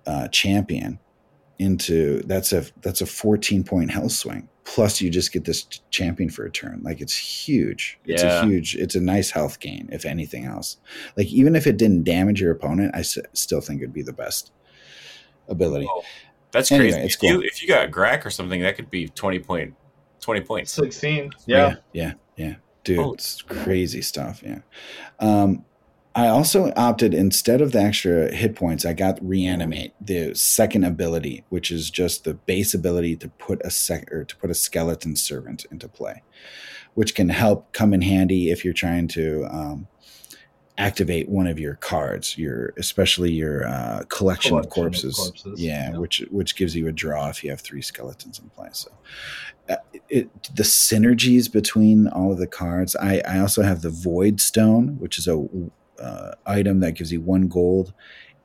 uh, champion into that's a that's a fourteen point health swing. Plus, you just get this champion for a turn. Like it's huge. It's Yeah. a huge. It's a nice health gain, if anything else. Like even if it didn't damage your opponent, I s- still think it'd be the best ability. Oh, That's Anyway, crazy. it's if, you, cool. if you got a Grak or something, that could be twenty point, twenty points. 16. Yeah. yeah, yeah, dude, Oh. it's crazy stuff. Yeah. Um, I also opted instead of the extra hit points, I got reanimate, the second ability, which is just the base ability to put a sec or to put a skeleton servant into play, which can help come in handy if you're trying to um, activate one of your cards, your especially your uh, collection, of Collection of corpses. corpses, Yeah, yeah. which which gives you a draw if you have three skeletons in play. So uh, it, the synergies between all of the cards. I, I also have the Void Stone, which is a uh, item that gives you one gold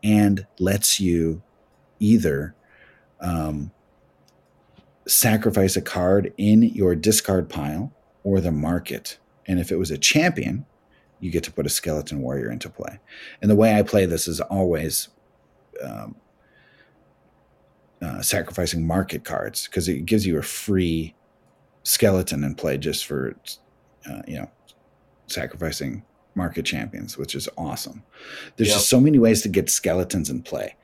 and lets you either um, sacrifice a card in your discard pile or the market. And if it was a champion, you get to put a skeleton warrior into play. And the way I play this is always um, uh, sacrificing market cards because it gives you a free skeleton in play just for uh, you know sacrificing market champions, which is awesome. There's Yep. just so many ways to get skeletons in play.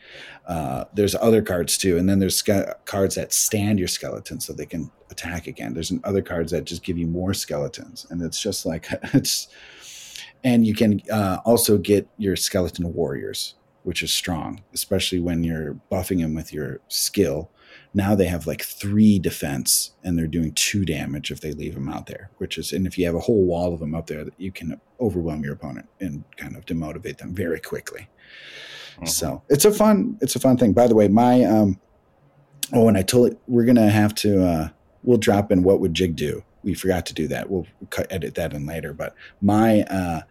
Uh, there's other cards too, and then there's ske- cards that stand your skeleton so they can attack again. There's an- other cards that just give you more skeletons, and it's just like it's. And you can uh, also get your skeleton warriors, which is strong, especially when you're buffing them with your skill. Now they have like three defense, and they're doing two damage if they leave them out there. Which is, and if you have a whole wall of them up there, that you can overwhelm your opponent and kind of demotivate them very quickly. Mhm. So it's a fun, it's a fun thing. By the way, my um, oh, and I told it we're gonna have to uh, we'll drop in what would Jig do. We forgot to do that. We'll cut, edit that in later. But my uh,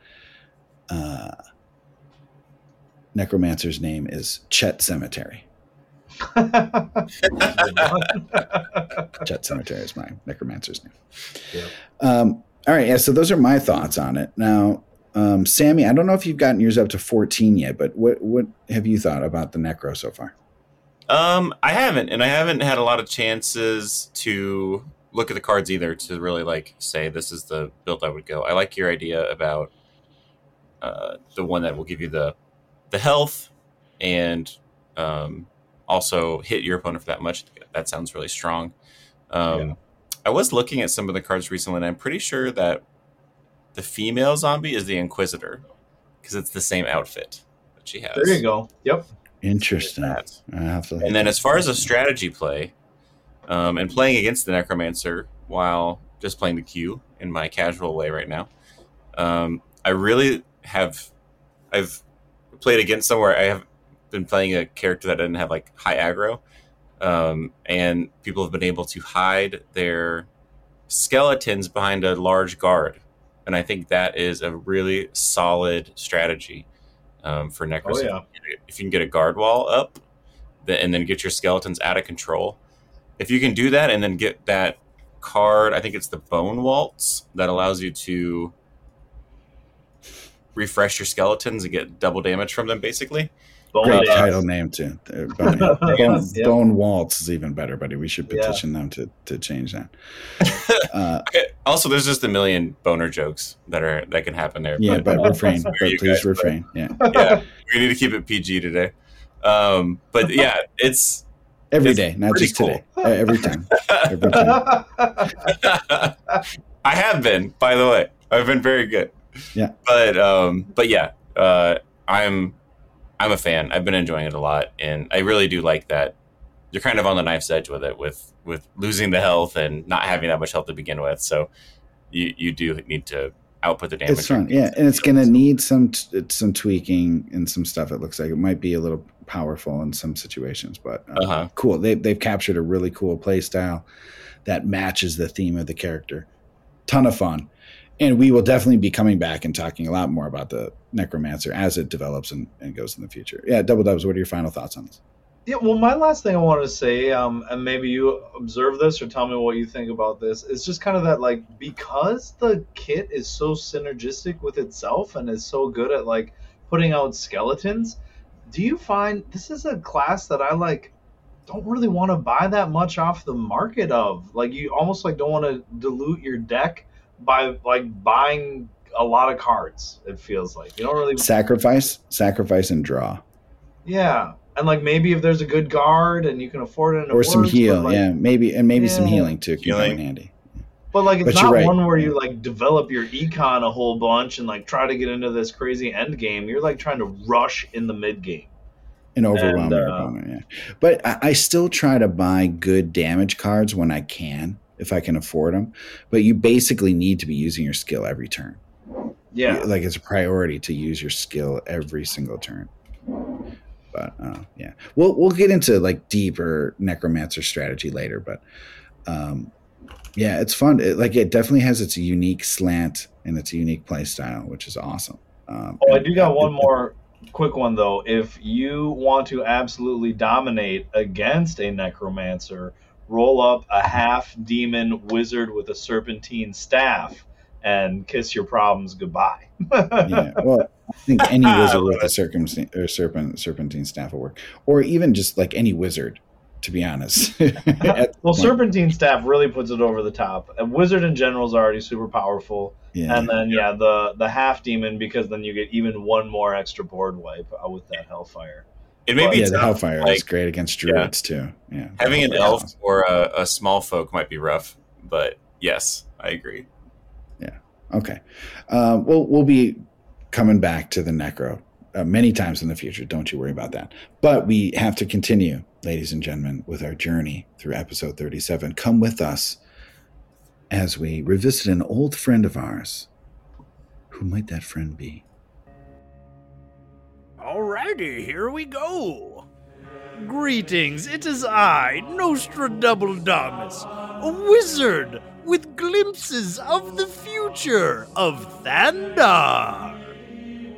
uh, necromancer's name is Chet Cemetery. Chet Cemetery is my necromancer's name. Yep. Um, all right, yeah. So those are my thoughts on it. Now, um, Sammy, I don't know if you've gotten yours up to fourteen yet, but what what have you thought about the necro so far? Um, I haven't, and I haven't had a lot of chances to look at the cards either to really like say this is the build I would go. I like your idea about uh, the one that will give you the the health and um, also hit your opponent for that much. That sounds really strong. Um, Yeah. I was looking at some of the cards recently, and I'm pretty sure that the female zombie is the Inquisitor because it's the same outfit that she has. there you go. Yep. Interesting. That. And then as far as a strategy play, um, and playing against the Necromancer while just playing the Q in my casual way right now, um, I really have I've played against somewhere I have been playing a character that didn't have like high aggro, um, and people have been able to hide their skeletons behind a large guard, and I think that is a really solid strategy um, for Necros. Oh, yeah. If you can get a guard wall up, and then get your skeletons out of control, if you can do that and then get that card, I think it's the Bone Waltz that allows you to refresh your skeletons and get double damage from them, basically. Bone Great dance. title name too. Bone, Bone, Yeah. Bone Waltz is even better, buddy. We should Yeah. petition them to to change that. Uh, Also, there's just a million boner jokes that are that can happen there. yeah, but refrain. But please guys, refrain. Yeah, yeah, we need to keep it PG today. Um, but yeah, it's every It's day, not pretty just today. Uh, Every time. Every time. I have been, by the way. I've been very good. Yeah. But um, but yeah, uh, I'm I'm a fan. I've been enjoying it a lot, and I really do like that. You're kind of on the knife's edge with it, with with losing the health and not having that much health to begin with. So you you do need to output the damage. It's fun, yeah, and it's going to need some t- some tweaking and some stuff. It looks like it might be a little powerful in some situations, but uh, Uh-huh. cool. They they've captured a really cool play style that matches the theme of the character. Ton of fun, and we will definitely be coming back and talking a lot more about the Necromancer as it develops and, and goes in the future. Yeah, double dubs. What are your final thoughts on this? Yeah, well, my last thing I wanted to say, um, and maybe you observe this or tell me what you think about this, is just kind of that, like, because the kit is so synergistic with itself and is so good at, like, putting out skeletons, do you find this is a class that I, like, don't really want to buy that much off the market of? Like, you almost, like, don't want to dilute your deck by, like, buying a lot of cards, it feels like. You don't really. Sacrifice, sacrifice, and draw. Yeah and like maybe if there's a good guard and you can afford it, or some works, heal, like, yeah, maybe and maybe some healing too can come in Healing. handy. But like it's But not right. one where you like develop your econ a whole bunch and like try to get into this crazy end game. You're like trying to rush in the mid game. and overwhelm And, uh, opponent. Yeah, but I, I still try to buy good damage cards when I can, if I can afford them. But you basically need to be using your skill every turn. Yeah. like it's a priority to use your skill every single turn. But uh, yeah, we'll we'll get into like deeper necromancer strategy later. But um, yeah, it's fun. It, like it definitely has its unique slant and its unique play style, which is awesome. Um, Oh, I do got one more quick one though. If you want to absolutely dominate against a necromancer, roll up a half demon wizard with a serpentine staff and kiss your problems goodbye. yeah. Well, I think any wizard with a circumstance or serpent serpentine staff will work, or even just like any wizard. To be honest, well, serpentine staff really puts it over the top. A wizard in general is already super powerful, yeah, and then yeah, the the half demon because then you get even one more extra board wipe uh, with that hellfire. It may be yeah, the tough. Hellfire is great against druids too. Yeah, having an elf awesome. or a, a small folk might be rough, but yes, I agree. Yeah. Okay. Um, we'll we'll be coming back to the necro uh, many times in the future. Don't you worry about that. But we have to continue, ladies and gentlemen, with our journey through episode 37. Come with us as we revisit an old friend of ours. Who might that friend be? Alrighty, here we go. Greetings, it is I, Nostradamus, a wizard with glimpses of the future of Thandar.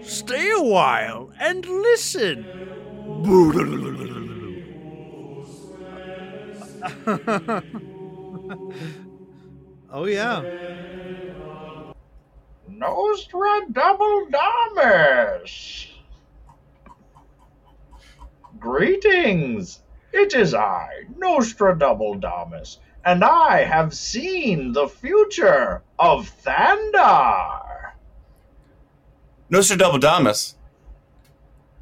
Stay a while and listen. oh, yeah. Nostradamus! Greetings! It is I, Nostradamus, and I have seen the future of Thandar. Nostradamus,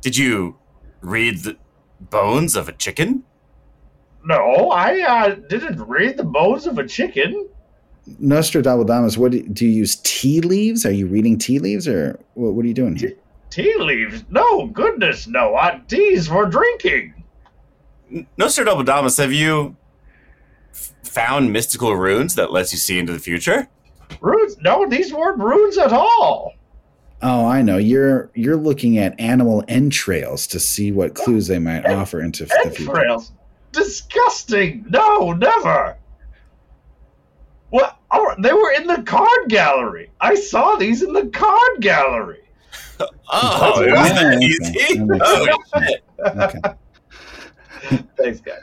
did you read the bones of a chicken? No, I uh, didn't read the bones of a chicken. Nostradamus, what do, do you use? Tea leaves? Are you reading tea leaves, or what, what are you doing here? Tea leaves? No, goodness, no. I teas for drinking. N- Nostradamus, have you f- found mystical runes that lets you see into the future? Runes? No, these weren't runes at all. Oh, I know. You're you're looking at animal entrails to see what clues they might offer into the future. Entrails? Disgusting! No, never! What? Oh, they were in the card gallery. I saw these in the card gallery. Oh, it was right. that Okay. easy? That Oh, shit. Okay. Thanks, guys.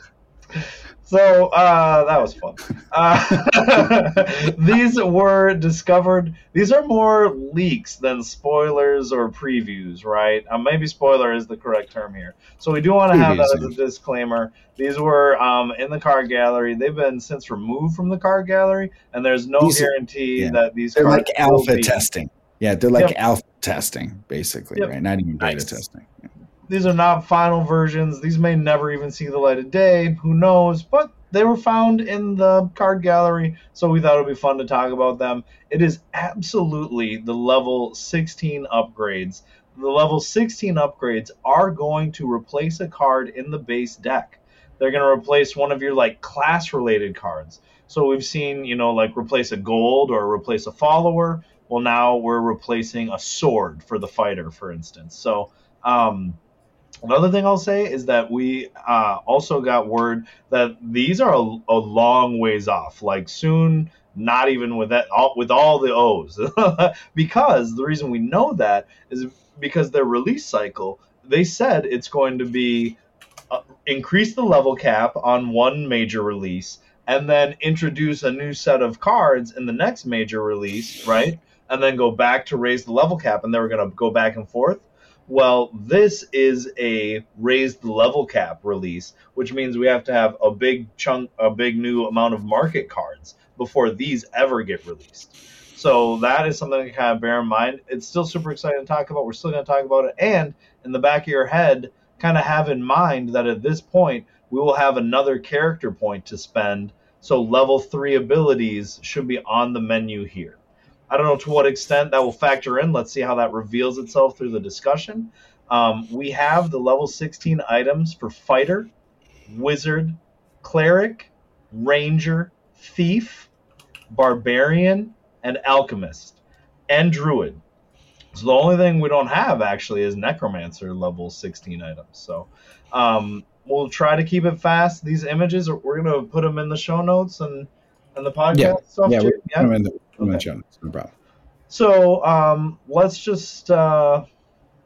So uh, that was fun. Uh, these were discovered. These are more leaks than spoilers or previews, right? Uh, maybe spoiler is the correct term here. So we do want to have that as a disclaimer. These were um, in the card gallery. They've been since removed from the card gallery, and there's no These are- guarantee yeah. that these They're cards like will alpha be- testing. Yeah, they're like Yep. alpha testing, basically, Yep. right? Not even beta Nice. testing. Yeah. These are not final versions. These may never even see the light of day. Who knows? But they were found in the card gallery, so we thought it would be fun to talk about them. It is absolutely the level 16 upgrades. The level 16 upgrades are going to replace a card in the base deck. They're going to replace one of your like class related cards. So we've seen, you know, like replace a gold or replace a follower. Well, now we're replacing a sword for the fighter, for instance. So, um, Another thing I'll say is that we uh, also got word that these are a, a long ways off. Like soon, not even with that, all, with all the O's, because the reason we know that is because their release cycle. They said it's going to be uh, increase the level cap on one major release and then introduce a new set of cards in the next major release, right? And then go back to raise the level cap, and they were going to go back and forth. Well, this is a raised level cap release, which means we have to have a big chunk, a big new amount of market cards before these ever get released. So that is something to kind of bear in mind. It's still super exciting to talk about. We're still going to talk about it. And in the back of your head, kind of have in mind that at this point, we will have another character point to spend. So level three abilities should be on the menu here. I don't know to what extent that will factor in. Let's see how that reveals itself through the discussion. Um, we have the level 16 items for fighter, wizard, cleric, ranger, thief, barbarian, and alchemist, and druid. So the only thing we don't have actually is necromancer level 16 items. So um, we'll try to keep it fast. These images are, we're gonna put them in the show notes and and the podcast Yeah. stuff yeah, too. we're, I'm in the, I'm in the Okay. notes, no problem. So um, let's just uh,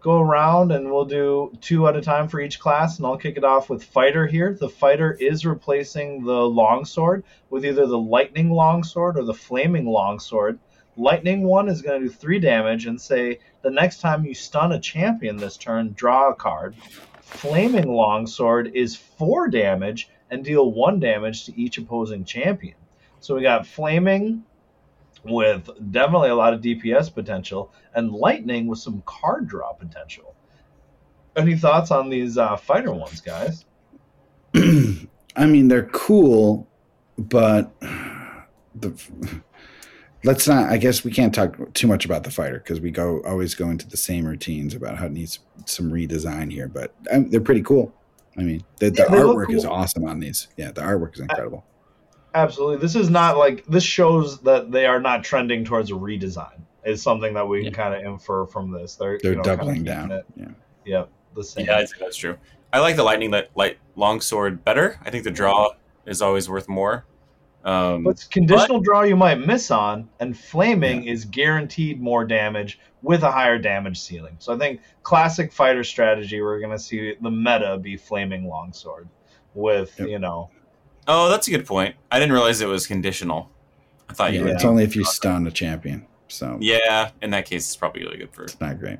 go around and we'll do two at a time for each class, and I'll kick it off with fighter here. The fighter is replacing the longsword with either the lightning longsword or the flaming longsword. Lightning one is going to do three damage and say the next time you stun a champion this turn, draw a card. Flaming longsword is four damage and deal one damage to each opposing champion. So we got flaming, with definitely a lot of DPS potential, and Lightning with some card draw potential. Any thoughts on these uh, fighter ones, guys? I mean, they're cool, but the let's not. I guess we can't talk too much about the fighter because we go always go into the same routines about how it needs some redesign here. But um, they're pretty cool. I mean, the, the Yeah, artwork is awesome on these. Yeah, the artwork is incredible. Absolutely. This is not like this shows that they are not trending towards a redesign. Is something that we can kind of infer from this. They're They're you know, doubling down. It, Yeah. yep, the same. Yeah, I'd say that's true. I like the lightning light, light longsword better. I think the draw is always worth more. Um, But it's conditional draw you might miss on, and flaming is guaranteed more damage with a higher damage ceiling. So I think classic fighter strategy, we're gonna see the meta be flaming longsword with Yep. you know oh, that's a good point. I didn't realize it was conditional. I thought you Yeah, would. it's only if you stun a champion, so Yeah, in that case, it's probably really good for. it's not great.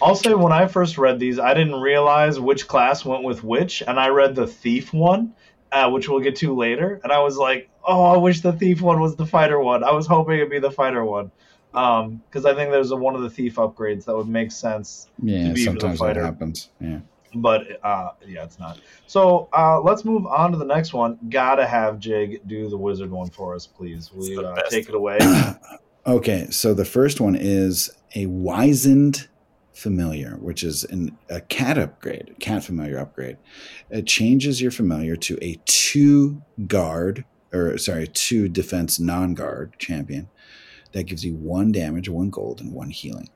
I'll say when I first read these, I didn't realize which class went with which, and I read the thief one, uh, which we'll get to later, and I was like, oh, I wish the thief one was the fighter one. I was hoping it'd be the fighter one, because I think there's a, one of the thief upgrades that would make sense. Yeah, be for the sometimes that happens. Yeah. But uh, yeah, it's not. So uh, let's move on to the next one. Gotta have Jig do the wizard one for us, please. Will you uh, take it away? Okay, so the first one is a wizened familiar, which is an, a cat upgrade, cat familiar upgrade. It changes your familiar to a two guard, or sorry, two defense non guard champion. That gives you one damage, one gold, and one healing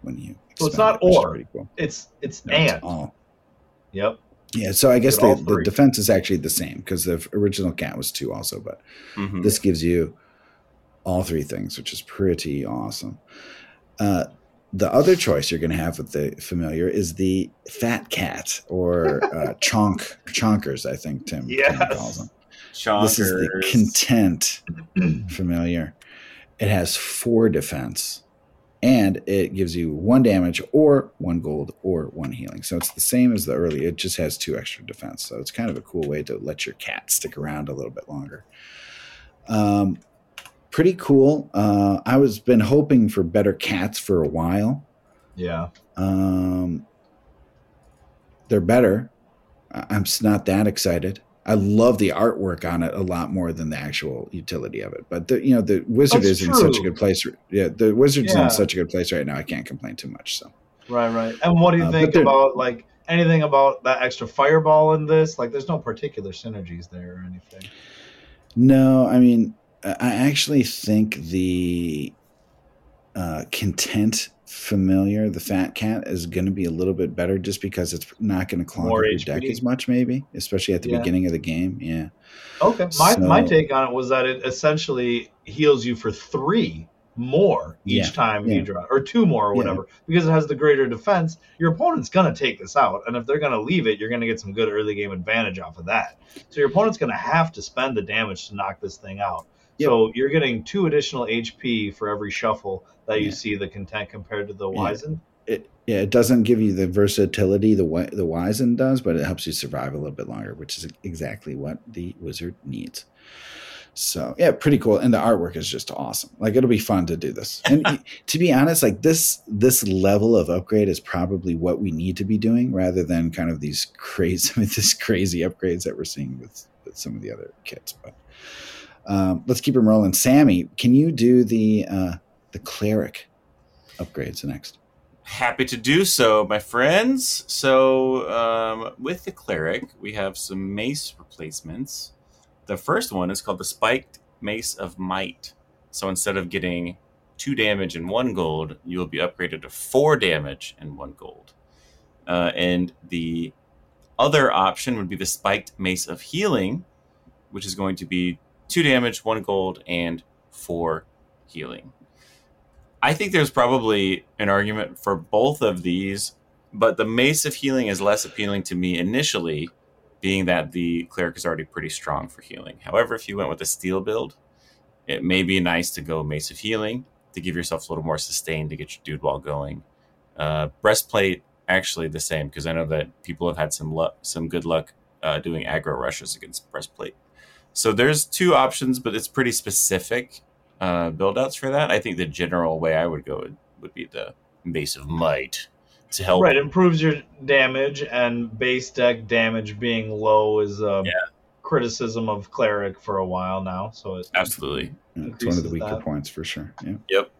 when you. So it's not it, or. cool. It's it's No, it's and. all. Yep. Yeah, so I guess the, the defense is actually the same because the original cat was two also, but Mhm. this gives you all three things, which is pretty awesome. Uh, the other choice you're going to have with the familiar is the fat cat or uh, chonk chonkers. I think Tim, Tim calls them. Chonkers. This is the content familiar. It has four defense, and it gives you one damage or one gold or one healing. So it's the same as the early. It just has two extra defense. So it's kind of a cool way to let your cat stick around a little bit longer. Um, pretty cool. Uh, I was been hoping for better cats for a while. Yeah. Um, they're better. I'm not that excited. I love the artwork on it a lot more than the actual utility of it. But the you know the wizard That's is in such a good place. Yeah, the wizard's Yeah. in such a good place right now. I can't complain too much. So Right, right. And what do you Uh, think about like anything about that extra fireball in this? Like, there's no particular synergies there or anything. no, I mean I I actually think the uh, content familiar, the fat cat, is going to be a little bit better just because it's not going to clog More up your deck as much, maybe, especially at the Yeah. beginning of the game. Yeah. Okay. My my take on it was that it essentially heals you for three more each Yeah, time yeah. you draw, or two more, or Yeah. whatever, because it has the greater defense. Your opponent's gonna take this out, and if they're gonna leave it, you're gonna get some good early game advantage off of that. So your opponent's gonna have to spend the damage to knock this thing out. Yep. So you're getting two additional HP for every shuffle that you see the content compared to the Yeah. Wizen. it yeah, it doesn't give you the versatility the the Wizen does, but it helps you survive a little bit longer, which is exactly what the wizard needs. So yeah, pretty cool, and the artwork is just awesome. Like it'll be fun to do this. And to be honest, like this this level of upgrade is probably what we need to be doing, rather than kind of these crazy this crazy upgrades that we're seeing with, with some of the other kits. But um, let's keep them rolling. Sammy, can you do the uh, the cleric upgrades next? Happy to do so, my friends. So, um, with the cleric, we have some mace replacements. The first one is called the Spiked Mace of Might. So, instead of getting two damage and one gold, you will be upgraded to four damage and one gold. Uh, and the other option would be the Spiked Mace of Healing, which is going to be two damage, one gold, and four healing. I think there's probably an argument for both of these, but the Mace of Healing is less appealing to me initially, being that the cleric is already pretty strong for healing. However, if you went with a steel build, it may be nice to go Mace of Healing to give yourself a little more sustain to get your dude wall going. Uh, breastplate actually the same because I know that people have had some luck, some good luck uh, doing aggro rushes against breastplate. So there's two options, but it's pretty specific uh, build outs for that. I think the general way I would go would, would be the Mace of Might to help. Right, improves your damage, and base deck damage being low is a Yeah. criticism of cleric for a while now. So it, Absolutely. Yeah, it's one of the weaker that. points for sure. Yeah. Yep.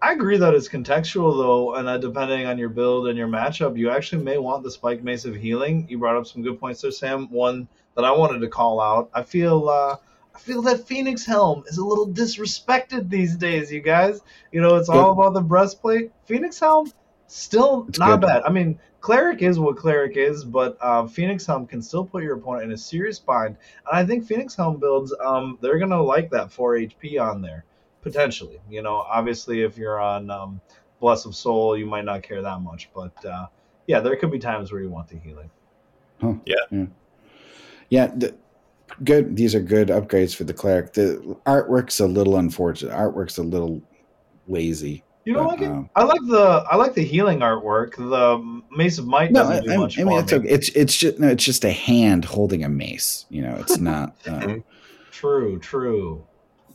I agree that it's contextual though, and that depending on your build and your matchup, you actually may want the spike mace of healing. You brought up some good points there, Sam. One that I wanted to call out. I feel uh, I feel that Phoenix Helm is a little disrespected these days, you guys. You know, it's all about the breastplate. Phoenix Helm still It's not good. bad. I mean, cleric is what cleric is, but uh, Phoenix Helm can still put your opponent in a serious bind. And I think Phoenix Helm builds, um, they're gonna like that 4 HP on there potentially. You know, obviously, if you're on um, Bless of Soul, you might not care that much, but uh, yeah, there could be times where you want the healing. Yeah. Yeah, the, good. These are good upgrades for the cleric. The artwork's a little unfortunate. Artwork's a little lazy. You don't But, like it? um, I like the I like the healing artwork. The Mace of Might No, doesn't I, do I, much I mean for it's me. okay. It's it's just no, it's just a hand holding a mace. You know, it's not. Uh, True, true.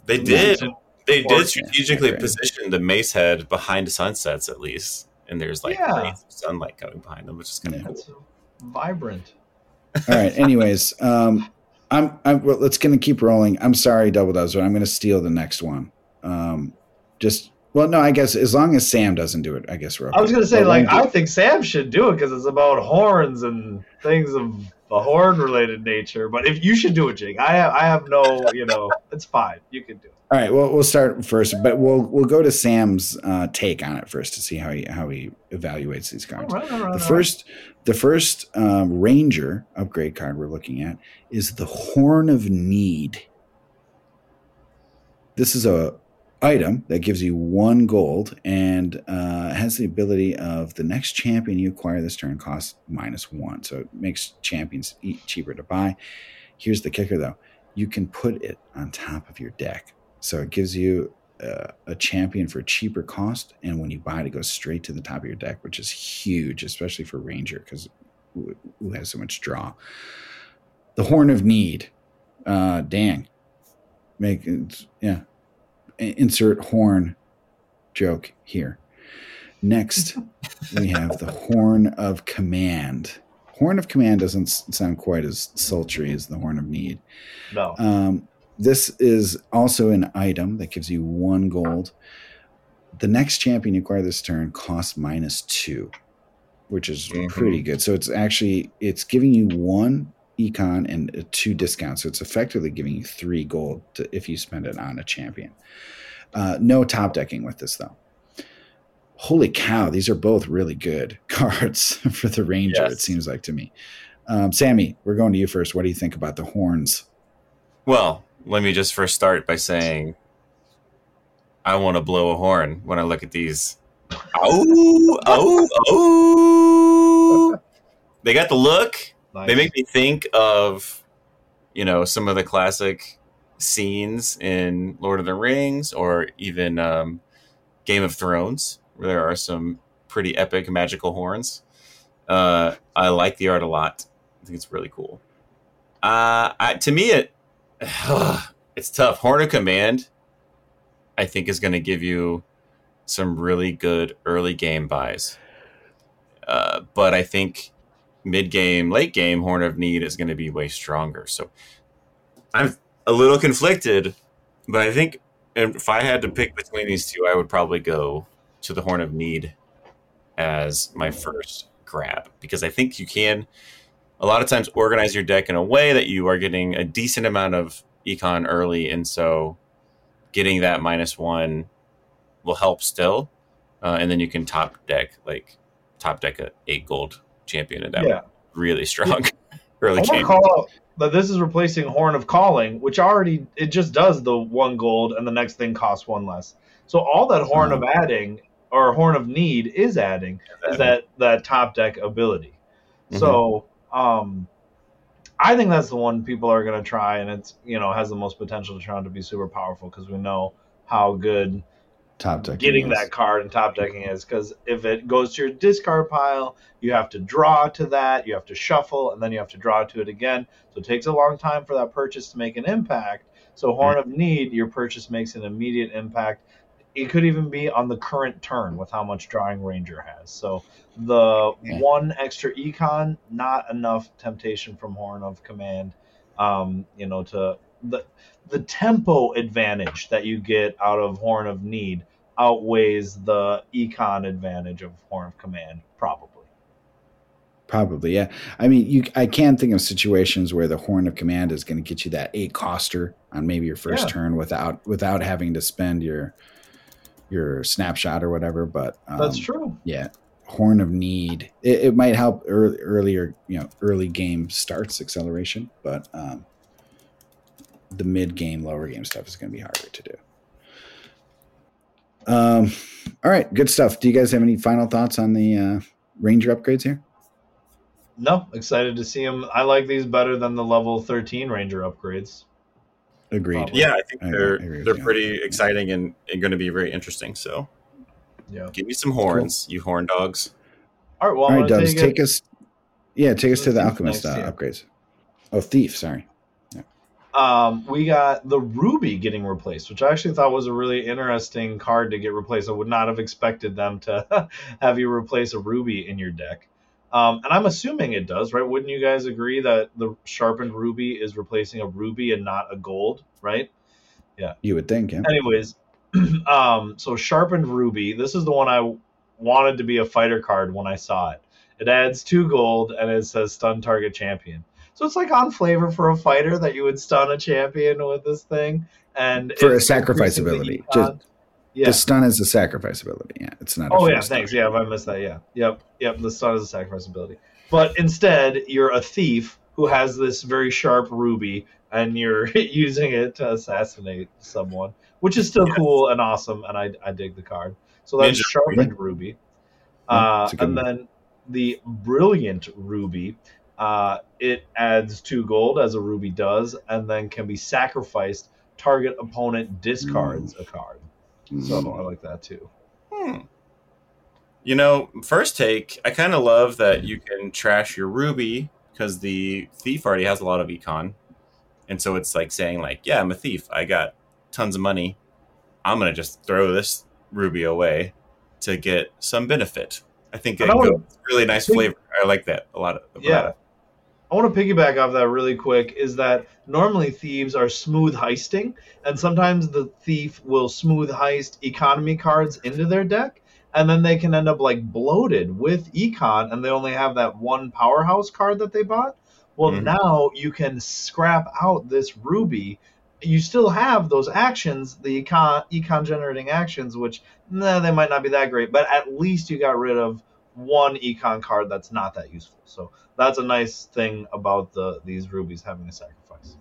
They did. They did strategically Okay. position the mace head behind sunsets at least, and there's like Yeah. sunlight coming behind them, which is kind of Yeah. cool. Vibrant. All right. Anyways, um, I'm I'm well, let's gonna keep rolling. I'm sorry, Double Dubs, but I'm gonna steal the next one. Um, just well, no, I guess as long as Sam doesn't do it, I guess we're. Okay. I was gonna say, But like, I think Sam should do it because it's about horns and things of a horn-related nature. But if you should do it, Jake, I have, I have no, you know, it's fine. You can do it. All right. Well, we'll start first, but we'll we'll go to Sam's uh, take on it first to see how he how he evaluates these All cards. right, all right, The first, the first um, Ranger upgrade card we're looking at is the Horn of Need. This is a item that gives you one gold and uh, has the ability of the next champion you acquire this turn costs minus one, so it makes champions cheaper to buy. Here's the kicker, though: you can put it on top of your deck, so it gives you a champion for cheaper cost, and when you buy it, it goes straight to the top of your deck, which is huge, especially for Ranger because who who has so much draw. The Horn of Need, uh, dang, make it, yeah, insert horn joke here. Next, we have the Horn of Command. Horn of Command doesn't sound quite as sultry as the Horn of Need. No. Um, this is also an item that gives you one gold. The next champion you acquire this turn costs minus two, which is Mhm. pretty good. So it's actually it's giving you one econ and two discounts. So it's effectively giving you three gold to, if you spend it on a champion. Uh, no top decking with this though. Holy cow! These are both really good cards for the ranger. It seems like to me. Um, Sammy, we're going to you first. What do you think about the horns? Well, let me just first start by saying I want to blow a horn when I look at these. Oh, oh, oh! They got the look. Nice. They make me think of, you know, some of the classic scenes in Lord of the Rings or even um, Game of Thrones, where there are some pretty epic magical horns. Uh, I like the art a lot. I think it's really cool. Uh, I, to me, it it's tough. Horn of Command, I think, is going to give you some really good early game buys. Uh, but I think mid game, late game, Horn of Need is going to be way stronger. So I'm a little conflicted, but I think if I had to pick between these two, I would probably go to the Horn of Need as my first grab because I think you can a lot of times organize your deck in a way that you are getting a decent amount of econ early, and so getting that minus one will help still, uh, and then you can top deck like top deck a eight gold champion, and that Yeah. really strong early I want to champion. call out that this is replacing Horn of Calling, which already it just does the one gold, and the next thing costs one less. So all that Horn Oh. of adding or Horn of Need is adding is that that top deck ability. So um, I think that's the one people are going to try, and it's you know has the most potential to turn out to be super powerful because we know how good Top deck. getting is. that card and top decking is because if it goes to your discard pile, you have to draw to that, you have to shuffle, and then you have to draw to it again. So it takes a long time for that purchase to make an impact. So Horn of Need, your purchase makes an immediate impact. It could even be on the current turn with how much drawing Ranger has. So the one extra econ, not enough temptation from Horn of Command. Um, you know, to the the tempo advantage that you get out of Horn of Need outweighs the econ advantage of Horn of Command, probably. Probably, yeah. I mean, you. I can think of situations where the horn of command is going to get you that eight coster on maybe your first Yeah. turn without without having to spend your your snapshot or whatever. But um, That's true. Yeah, horn of need. It, it might help early, earlier, you know, early game starts acceleration, but um, the mid game, lower game stuff is going to be harder to do. Um, all right, good stuff. Do you guys have any final thoughts on the uh, ranger upgrades here? No, excited to see them. I like these better than the level 13 Ranger upgrades. Agreed. Yeah, I think I they're I agree they're you. pretty exciting and, and going to be very interesting. So Yeah. give me some horns, you horn dogs. All right. Well, All I'm right, gonna Dubs, take, take us. Yeah, take us to to the the alchemist uh, upgrades. Oh, thief. Sorry. Yeah. Um, we got the Ruby getting replaced, which I actually thought was a really interesting card to get replaced. I would not have expected them to have you replace a Ruby in your deck. Um, and I'm assuming it does, right? Wouldn't you guys agree that the sharpened Ruby is replacing a Ruby and not a gold, right? Yeah. You would think. Yeah. Anyways, um, so sharpened ruby. This is the one I wanted to be a fighter card when I saw it. It adds two gold and it says stun target champion. So it's like on flavor for a fighter that you would stun a champion with this thing, and For a sacrifice ability. econ. yeah. The stun is a sacrifice ability. Yeah, it's not. A Oh yeah, stun. thanks. Yeah, if I missed that, yeah, yep, yep. The stun is a sacrifice ability, but instead you're a thief who has this very sharp ruby, and you're using it to assassinate someone, which is still cool and awesome, and I, I dig the card. So that's Ninja sharpened ruby, Yeah, uh, it's a good and one. then the brilliant ruby. Uh, it adds two gold as a ruby does, and then can be sacrificed. Target opponent discards a card. So Mm. I like that too. Hmm. You know, first take, I kind of love that you can trash your ruby because the thief already has a lot of econ, and so it's like saying like, yeah, I'm a thief. I got tons of money. I'm gonna just throw this ruby away to get some benefit. I think And it I would- goes really nice flavor. I like that a lot. Of, Yeah. I want to piggyback off that really quick is that normally thieves are smooth heisting, and sometimes the thief will smooth heist economy cards into their deck, and then they can end up like bloated with econ, and they only have that one powerhouse card that they bought. Well, Mhm. now you can scrap out this ruby. You still have those actions, the econ, econ generating actions, which nah, they might not be that great, but at least you got rid of one econ card that's not that useful. So that's a nice thing about the these rubies having a sacrifice.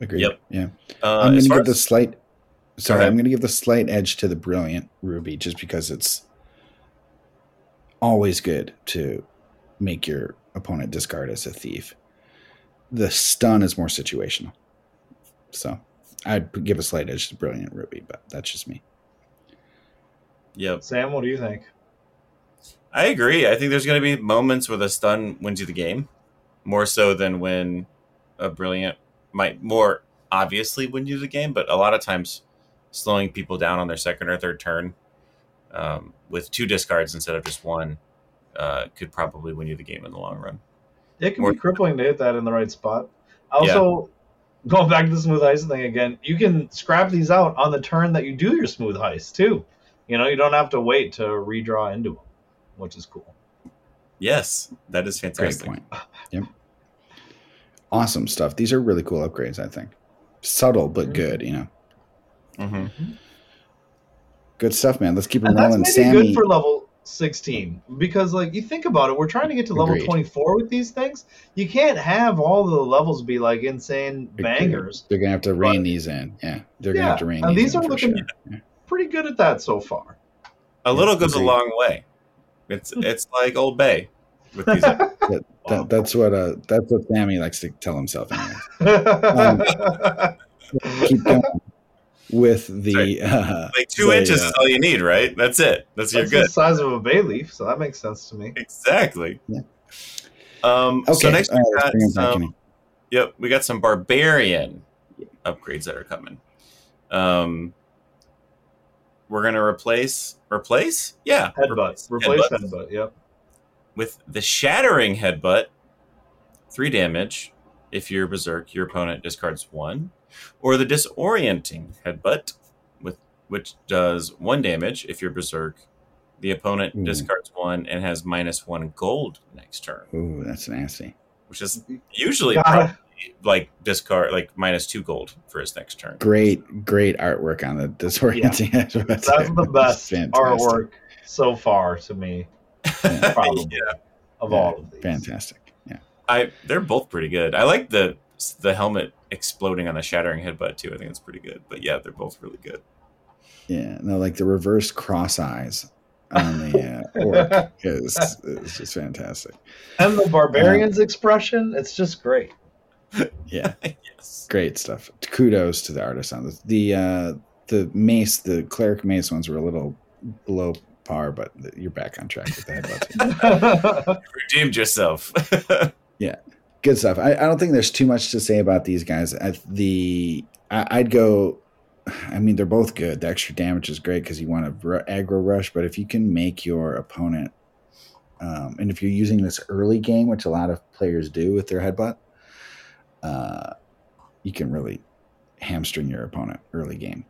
Agreed. Yep. Yeah. Uh, I'm going to far give the slight. sorry, ahead. I'm going to give the slight edge to the brilliant ruby just because it's always good to make your opponent discard as a thief. The stun is more situational, so I'd give a slight edge to brilliant ruby, but that's just me. Yep. Sam, what do you think? I agree. I think there's going to be moments where the stun wins you the game, more so than when a brilliant might more obviously win you the game. But a lot of times, slowing people down on their second or third turn um, with two discards instead of just one uh, could probably win you the game in the long run. It can More- be crippling to hit that in the right spot. Also, going back to the smooth heist thing again, you can scrap these out on the turn that you do your smooth heist too. You know, you don't have to wait to redraw into them, which is cool. Yes, that is fantastic. Great fantastic. point. Yep. Awesome stuff. These are really cool upgrades, I think. Subtle but good, you know. hmm Good stuff, man. Let's keep them And rolling. maybe Sammy, good for level 16 because, like, you think about it, we're trying to get to level Agreed. 24 with these things. You can't have all the levels be like insane bangers. They're gonna have to rein But- these in. Yeah, they're Yeah, gonna have to rein and these, these in are for looking- sure. Pretty good at that so far. A little goes a long way. It's it's like Old Bay with these. That, that, that's what uh, that's what Sammy likes to tell himself. Anyway. Keep going with the uh, like two the, inches uh, is all you need, right? That's it. That's you're That's good. the size of a bay leaf, so that makes sense to me. Exactly. Yeah. Um, Okay, so next all right, we let's got bring it back some, yep, we got some barbarian upgrades that are coming. Um, we're gonna replace replace, yeah, Headbutt. Replace headbutt headbutt. Yep. with the shattering headbutt, three damage. If you're berserk, your opponent discards one, or the disorienting headbutt, with which does one damage. If you're berserk, the opponent Ooh. discards one and has minus one gold next turn, Ooh, that's nasty. which is usually Got probably like discard like minus two gold for his next turn. Great, great artwork on the disorienting. Headbutt. That's the best Fantastic. artwork so far to me Probably. yeah, of Yeah, all of these. Fantastic. Yeah. I they're both pretty good. I like the the helmet exploding on the shattering headbutt too. I think it's pretty good. But yeah, they're both really good. Yeah. No, like the reverse cross eyes on the uh, orc is, is just fantastic. And the barbarian's expression, it's just great. Yeah. yes. Great stuff. Kudos to the artist on this. The uh the mace, the cleric mace ones were a little below par, but you're back on track with the headbutts. Redeemed yourself. Good stuff. I, I don't think there's too much to say about these guys. I, the I, I'd go. I mean, they're both good. The extra damage is great because you want to ru- aggro rush, but if you can make your opponent, um, and if you're using this early game, which a lot of players do with their headbutt, uh, you can really hamstring your opponent early game.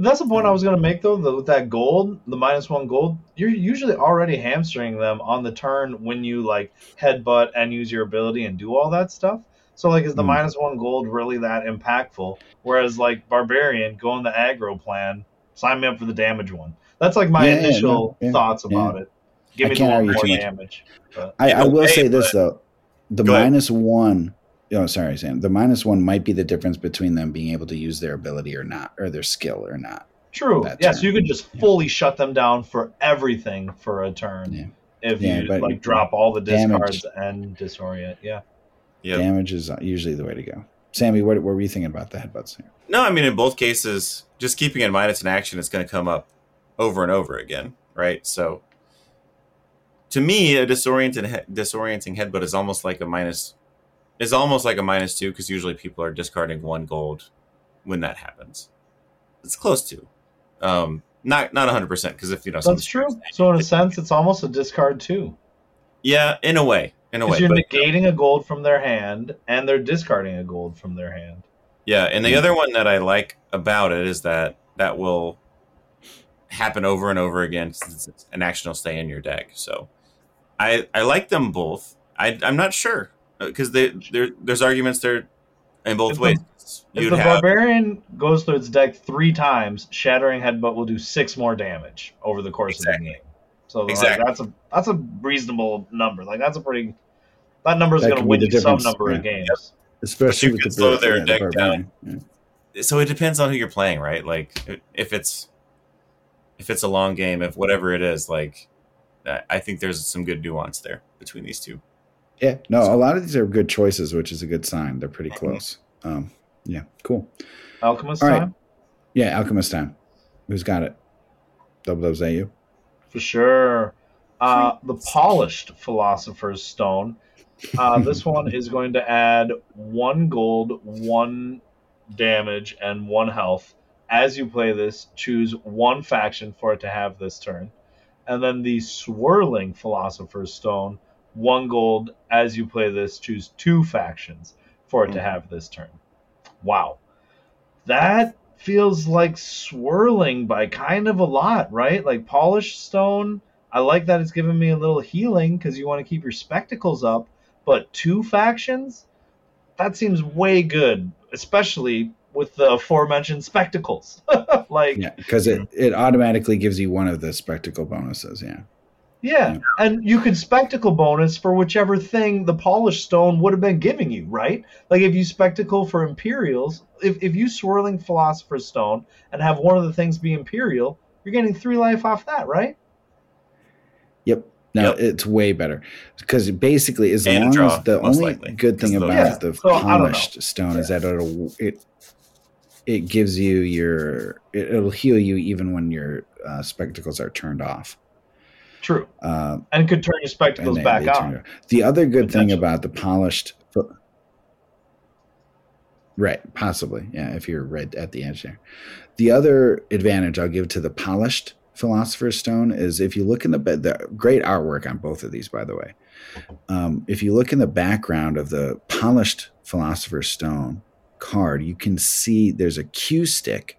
But that's the point I was going to make, though. The, with that gold, the minus one gold, you're usually already hamstringing them on the turn when you like headbutt and use your ability and do all that stuff. So, like, is the Hmm. minus one gold really that impactful? Whereas, like, barbarian, going the aggro plan, sign me up for the damage one. That's like my Yeah, yeah, initial no, yeah, thoughts about it. Give me the one more damage. But I, I will Okay, say this but- though: the Go ahead. minus one. Oh, sorry, Sam. The minus one might be the difference between them being able to use their ability or not, or their skill or not. True. that Yes, turn. you could just Yeah. fully shut them down for everything for a turn Yeah. if Yeah, you but like drop all the damage- and disorient. Yeah. Yep. Damage is usually the way to go. Sammy, what, what were you thinking about the headbutts here? No, I mean in both cases, just keeping in mind it's an action it's going to come up over and over again, right? So, to me, a disoriented he- disorienting headbutt is almost like a minus is almost like a minus two because usually people are discarding one gold when that happens. It's close to, um, not not hundred percent because if you know That's true. So in a sense, it's almost a discard too, yeah, in a way, in a way, because you're but- negating a gold from their hand and they're discarding a gold from their hand. Yeah, and Mm. the other one that I like about it is that that will happen over and over again since it's an action will stay in your deck. So I I like them both. I I'm not sure Uh, because they there there's arguments there in both If the- ways. If You'd the have barbarian goes through its deck three times, shattering headbutt will do six more damage over the course Exactly. of the game. So like, that's a that's a reasonable number. Like that's a pretty that number is going to win you some difference, number of yeah. games. Especially you with can the, slow their yeah, the deck barbarian. Yeah. so it depends on who you're playing, right? Like if it's if it's a long game, if whatever it is, like I- I think there's some good nuance there between these two. Yeah, no, a lot of these are good choices, which is a good sign. They're pretty Mhm. close. Um, yeah, cool. Alchemist All right. time Yeah, Alchemist time. Who's got it? Double O's that you? for sure. Uh, the polished philosopher's stone. Uh, this one is going to add one gold, one damage, and one health. As you play this, choose one faction for it to have this turn. And then the swirling philosopher's stone, one gold. As you play this, choose two factions for it to mm. have this turn. Wow. That feels like swirling by kind of a lot, right? Like polished stone. I like that it's giving me a little healing because you want to keep your spectacles up. But two factions? That seems way good, especially with the aforementioned spectacles. like, Yeah, because it, it automatically gives you one of the spectacle bonuses. Yeah. Yeah, and you could spectacle bonus for whichever thing the polished stone would have been giving you, right? Like if you spectacle for Imperials, if, if you swirling Philosopher's Stone and have one of the things be Imperial, you're getting three life off that, right? Yep. No, Yep. it's way better because basically, as And long draw, as the only likely, good thing about of the- the so I don't know. polished stone is that it'll it it gives you your it, it'll heal you even when your uh, spectacles are turned off. True. Uh, And could turn your spectacles they- back they on. The other good thing about the polished, right? Possibly, yeah. If you're right at the edge there, the other advantage I'll give to the polished philosopher's stone is if you look in the the great artwork on both of these, by the way. Um, if you look in the background of the polished philosopher's stone card, you can see there's a cue stick.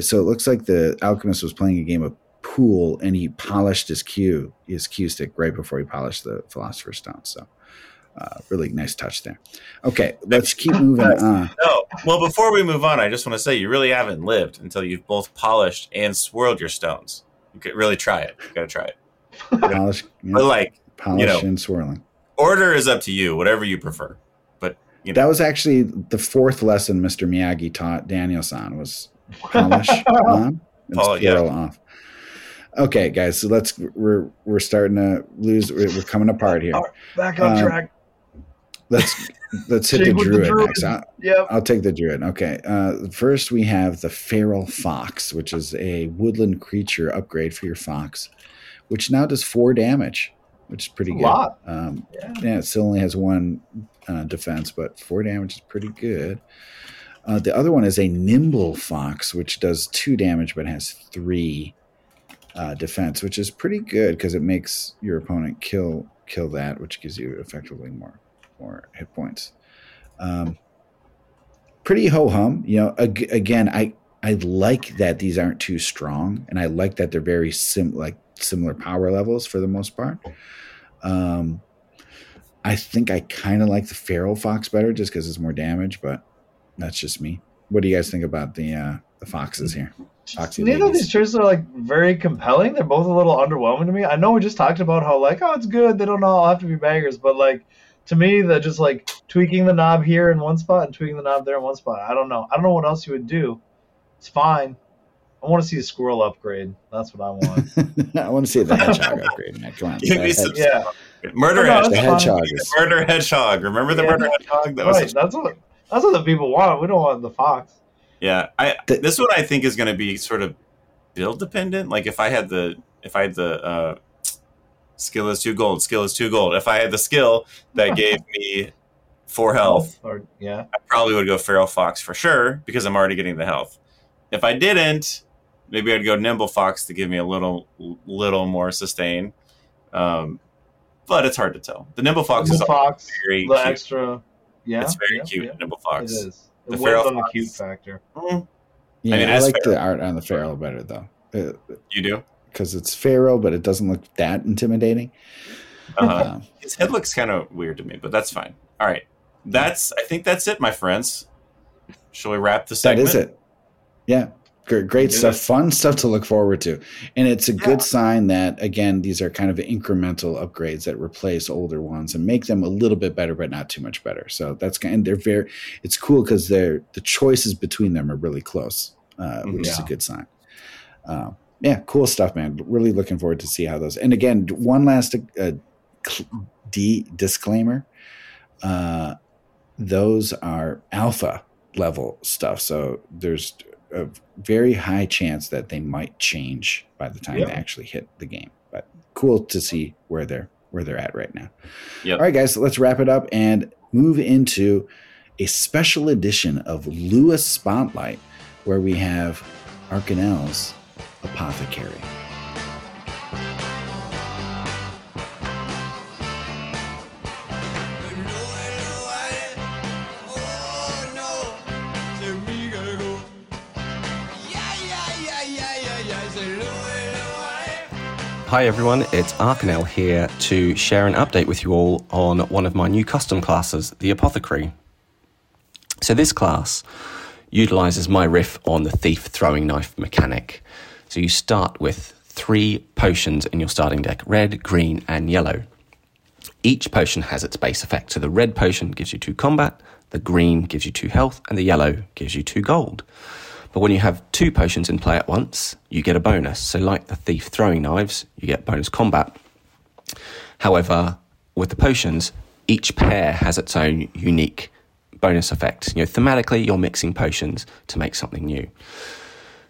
So it looks like the alchemist was playing a game of pool and he polished his cue his cue stick right before he polished the philosopher's stone. So uh, really nice touch there. Okay, let's keep moving on. No, well, before we move on, I just want to say you really haven't lived until you've both polished and swirled your stones. You could really try it. You got to try it. Polish, But like, polish you know, and swirling. order is up to you, whatever you prefer. But you know, That was actually the fourth lesson Mr. Miyagi taught Daniel-san was polish on and yeah. swirl off. Okay, guys, so let's we're we're starting to lose. We're, we're coming apart here. Right, Back on Um, track. Let's let's hit the with the druid druid. next. I, Yep. I'll take the druid. Okay. Uh, first, we have the feral fox, which is a woodland creature upgrade for your fox, which now does four damage, which is pretty A good. lot. Um, Yeah. yeah, it still only has one uh, defense, but four damage is pretty good. Uh, the other one is a nimble fox, which does two damage but has three uh, defense, which is pretty good because it makes your opponent kill kill that, which gives you effectively more more hit points. Um, pretty ho hum, you know. Ag- again, I I like that these aren't too strong, and I like that they're very sim like similar power levels for the most part. Um, I think I kind of like the feral fox better just because it's more damage, but that's just me. What do you guys think about the uh, the foxes here? Foxy Neither of these choices are like very compelling. They're both a little underwhelming to me. I know we just talked about how like, oh, it's good. They don't all have to be bangers, but like to me, they're just like tweaking the knob here in one spot and tweaking the knob there in one spot. I don't know. I don't know what else you would do. It's fine. I want to see a squirrel upgrade. That's what I want. I want to see the hedgehog upgrade. Man. Come on, Give me some- yeah, murder No, hedgehog. the that's fine. hedgehog The is murder hedgehog. Remember the Yeah. murder hedgehog? That was right. such- That's what that's what the people want. We don't want the fox. Yeah. I The- this one I think is going to be sort of build dependent. Like if I had the if I had the uh, skill is two gold, skill is two gold. If I had the skill that gave me four health, Or yeah, I probably would go feral fox for sure because I'm already getting the health. If I didn't, maybe I'd go nimble fox to give me a little little more sustain. Um, but it's hard to tell. The nimble fox the is fox, very the cute. extra. Yeah, it's very yeah, cute. yeah. Nimble fox. is. The It feral on the fox. cute factor. Mm, Yeah, I, mean, it is like the art on the feral better though, you do. because it's feral, but it doesn't look that intimidating. Uh-huh. Um, His head looks kind of weird to me, but that's fine. All right, that's. I think that's it, my friends. Shall we wrap the that segment? is it. Yeah, Great, great stuff. Fun stuff to look forward to. And it's a yeah. good sign that, again, these are kind of incremental upgrades that replace older ones and make them a little bit better, but not too much better. So that's kind of, they're very, it's cool because they're, the choices between them are really close, uh, which yeah. is a good sign. Uh, yeah, cool stuff, man. Really looking forward to see how those. And again, one last uh, D disclaimer: uh, those are alpha level stuff, so there's a very high chance that they might change by the time yep. they actually hit the game. But cool to see where they're where they're at right now. Yep. All right, guys, so let's wrap it up and move into a special edition of Lua Spotlight, where we have Aarkenell's Apothecary. Hi everyone, it's Aarkenell here to share an update with you all on one of my new custom classes, the Apothecary. So this class utilizes my riff on the thief throwing knife mechanic. So you start with three potions in your starting deck red, green, and yellow. Each potion has its base effect. So the red potion gives you two combat, the green gives you two health, and the yellow gives you two gold. But when you have two potions in play at once, you get a bonus. So, like the thief throwing knives, you get bonus combat. However, with the potions, each pair has its own unique bonus effect. You know, thematically, you're mixing potions to make something new.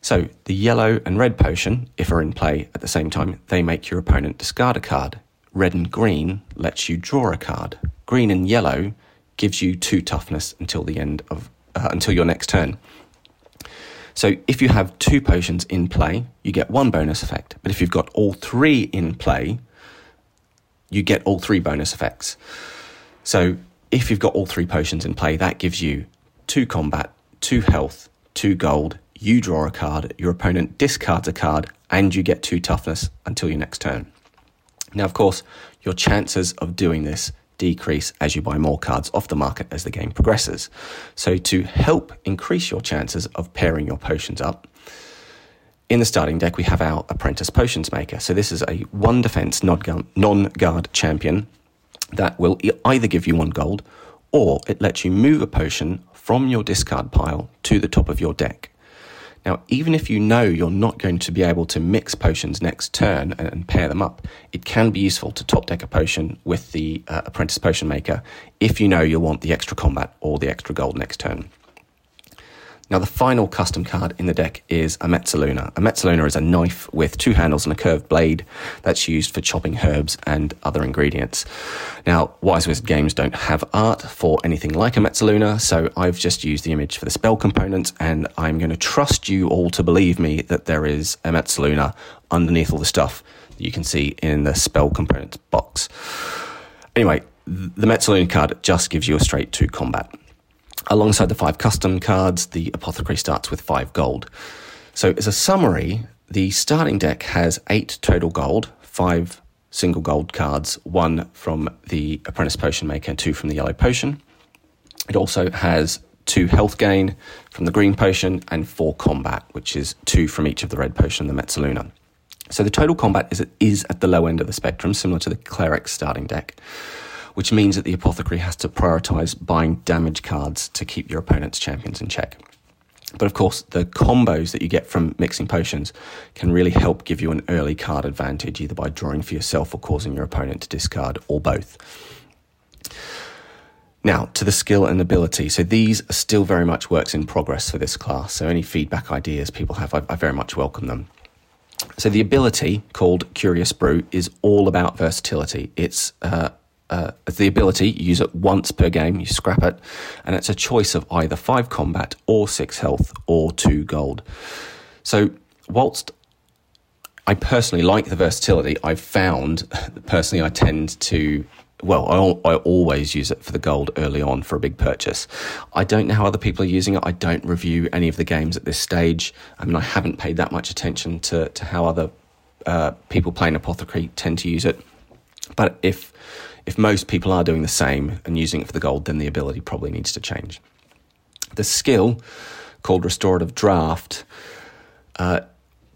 So, the yellow and red potion, if are in play at the same time, they make your opponent discard a card. Red and green lets you draw a card. Green and yellow gives you two toughness until the end of uh, until your next turn. So if you have two potions in play, you get one bonus effect. But if you've got all three in play, you get all three bonus effects. So if you've got all three potions in play, that gives you two combat, two health, two gold. You draw a card, your opponent discards a card, and you get two toughness until your next turn. Now, of course, your chances of doing this decrease as you buy more cards off the market as the game progresses. So, to help increase your chances of pairing your potions up, in the starting deck we have our Apprentice Potions Maker. So, this is a one defense non guard champion that will either give you one gold or it lets you move a potion from your discard pile to the top of your deck. Now, even if you know you're not going to be able to mix potions next turn and, pair them up, it can be useful to top deck a potion with the uh, Apprentice Potion Maker if you know you'll want the extra combat or the extra gold next turn. Now, the final custom card in the deck is a Mezzaluna. A Mezzaluna is a knife with two handles and a curved blade that's used for chopping herbs and other ingredients. Now, Wise Wizard Games don't have art for anything like a Mezzaluna, so I've just used the image for the spell component, and I'm going to trust you all to believe me that there is a Mezzaluna underneath all the stuff that you can see in the spell component box. Anyway, the Mezzaluna card just gives you a straight to combat. Alongside the five custom cards, the Apothecary starts with five gold. So, as a summary, the starting deck has eight total gold, five single gold cards, one from the Apprentice Potion Maker, two from the Yellow Potion. It also has two health gain from the Green Potion and four combat, which is two from each of the Red Potion and the Mezzaluna. So the total combat is, is at the low end of the spectrum, similar to the Cleric starting deck which means that the apothecary has to prioritize buying damage cards to keep your opponent's champions in check. But of course, the combos that you get from mixing potions can really help give you an early card advantage, either by drawing for yourself or causing your opponent to discard, or both. Now, to the skill and ability. So, these are still very much works in progress for this class. So, any feedback ideas people have, I, I very much welcome them. So, the ability called Curious Brew is all about versatility. It's uh, uh, the ability, you use it once per game, you scrap it, and it's a choice of either five combat or six health or two gold. So, whilst I personally like the versatility, I've found personally I tend to well, I, I, always use it for the gold early on for a big purchase. I don't know how other people are using it. I don't review any of the games at this stage. I mean, I haven't paid that much attention to, to how other uh, people playing Apothecary tend to use it. But if if most people are doing the same and using it for the gold, then the ability probably needs to change. The skill, called Restorative Draft, Uh,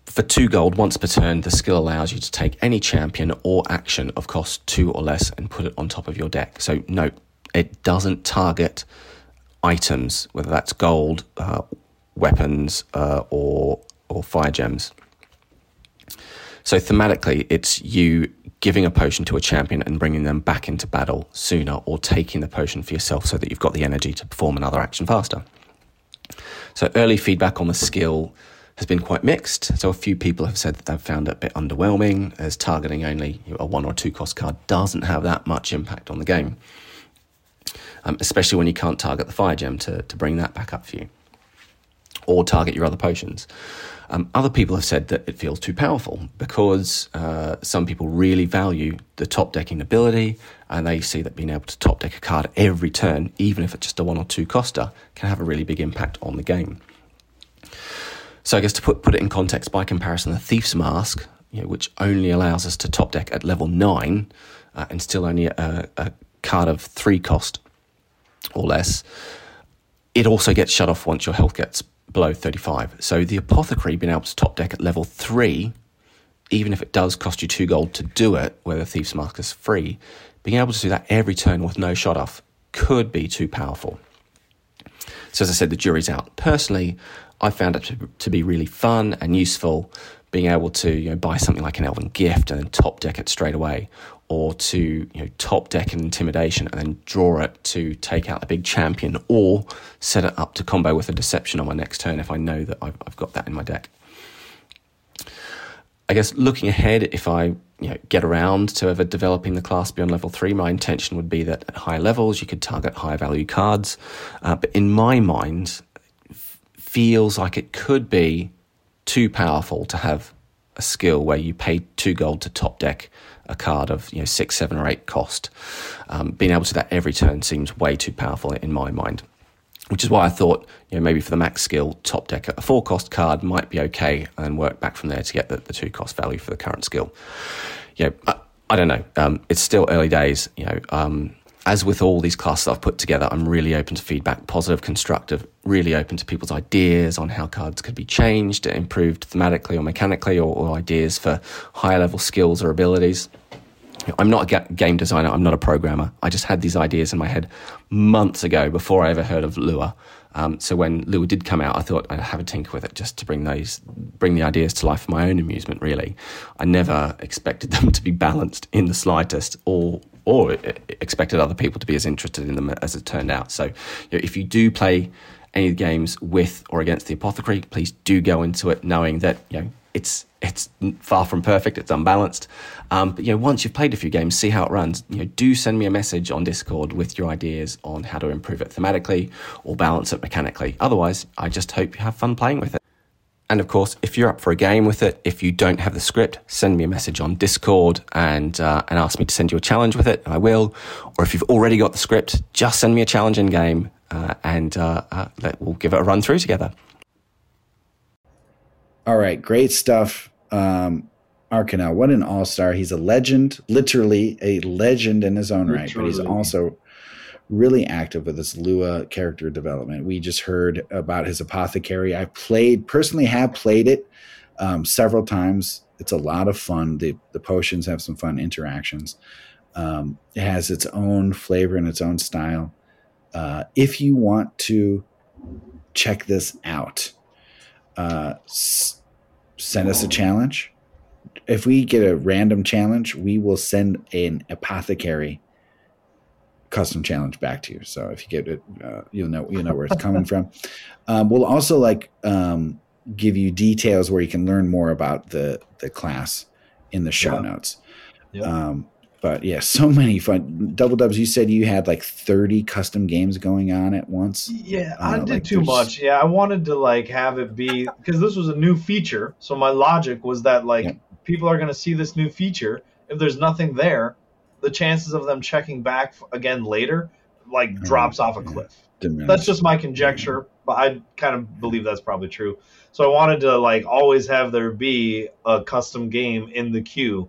for two gold once per turn, the skill allows you to take any champion or action of cost two or less and put it on top of your deck. So, note, it doesn't target items, whether that's gold, uh, weapons, uh, or or fire gems. So thematically, it's you giving a potion to a champion and bringing them back into battle sooner, or taking the potion for yourself so that you've got the energy to perform another action faster. So early feedback on the skill has been quite mixed. So a few people have said that they've found it a bit underwhelming, as targeting only a one or two cost card doesn't have that much impact on the game, um, especially when you can't target the fire gem to, to bring that back up for you, or target your other potions. Um, other people have said that it feels too powerful because uh, some people really value the top decking ability and they see that being able to top deck a card every turn, even if it's just a one or two coster, can have a really big impact on the game. So I guess to put, put it in context, by comparison, the Thief's Mask, you know, which only allows us to top deck at level 9 uh, and still only a, a card of 3 cost or less, it also gets shut off once your health gets below 35. So the apothecary being able to top deck at level 3, even if it does cost you 2 gold to do it, where the Thief's Mask is free, being able to do that every turn with no shot off could be too powerful. So as I said, the jury's out. Personally, I found it to, to be really fun and useful being able to you know, buy something like an Elven Gift and then top deck it straight away, or to you know, top deck an Intimidation and then draw it to take out a big champion, or set it up to combo with a Deception on my next turn if I know that I've, I've got that in my deck. I guess looking ahead, if I you know, get around to ever developing the class beyond level three, my intention would be that at higher levels you could target higher value cards. Uh, but in my mind, feels like it could be too powerful to have a skill where you pay two gold to top deck a card of you know six, seven, or eight cost. Um, being able to do that every turn seems way too powerful in my mind. Which is why I thought, you know, maybe for the max skill, top deck a four cost card might be okay, and work back from there to get the, the two cost value for the current skill. You know, I, I don't know. Um, it's still early days. You know, um, as with all these classes I've put together, I'm really open to feedback, positive, constructive, really open to people's ideas on how cards could be changed, improved thematically or mechanically, or, or ideas for higher level skills or abilities. I'm not a game designer, I'm not a programmer. I just had these ideas in my head months ago before I ever heard of Lua. Um, so when Lua did come out, I thought I'd have a tinker with it just to bring those, bring the ideas to life for my own amusement. Really, I never expected them to be balanced in the slightest, or or expected other people to be as interested in them as it turned out. So, you know, if you do play any of the games with or against the apothecary, please do go into it knowing that you know it's it's far from perfect, it's unbalanced. Um, but you know, once you've played a few games, see how it runs. You know, do send me a message on Discord with your ideas on how to improve it thematically or balance it mechanically. Otherwise, I just hope you have fun playing with it. And of course, if you're up for a game with it, if you don't have the script, send me a message on Discord and uh, and ask me to send you a challenge with it, and I will. Or if you've already got the script, just send me a challenge in game, uh, and uh, uh we'll give it a run through together. All right, great stuff. Um, Aarkenell, what an all star! He's a legend, literally a legend in his own literally. right, but he's also really active with this Lua character development. We just heard about his apothecary. I played personally have played it um, several times. It's a lot of fun. The the potions have some fun interactions. Um, it has its own flavor and its own style. Uh, if you want to check this out, uh, s- send us a challenge. If we get a random challenge, we will send an apothecary custom challenge back to you. So if you get it, uh, you'll know you know where it's coming from. Um, we'll also like um, give you details where you can learn more about the the class in the show yeah. notes. Yeah. Um, but yeah, so many fun double dubs. You said you had like thirty custom games going on at once. Yeah, uh, I did like too much. Yeah, I wanted to like have it be because this was a new feature. So my logic was that like yeah. people are going to see this new feature. If there's nothing there, the chances of them checking back again later like drops off a cliff. That's just my conjecture, but I kind of believe that's probably true. So I wanted to like always have there be a custom game in the queue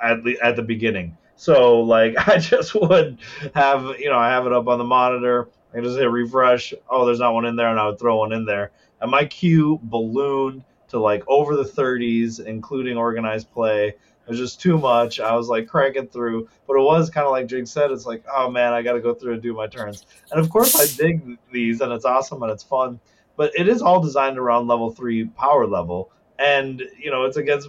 at the at the beginning. So like I just would have you know I have it up on the monitor. I just hit refresh. Oh, there's not one in there, and I would throw one in there. And my queue ballooned to like over the 30s, including organized play. It was just too much. I was like cranking through, but it was kind of like Jig said. It's like, oh man, I got to go through and do my turns. And of course, I dig these, and it's awesome and it's fun. But it is all designed around level three power level, and you know it's against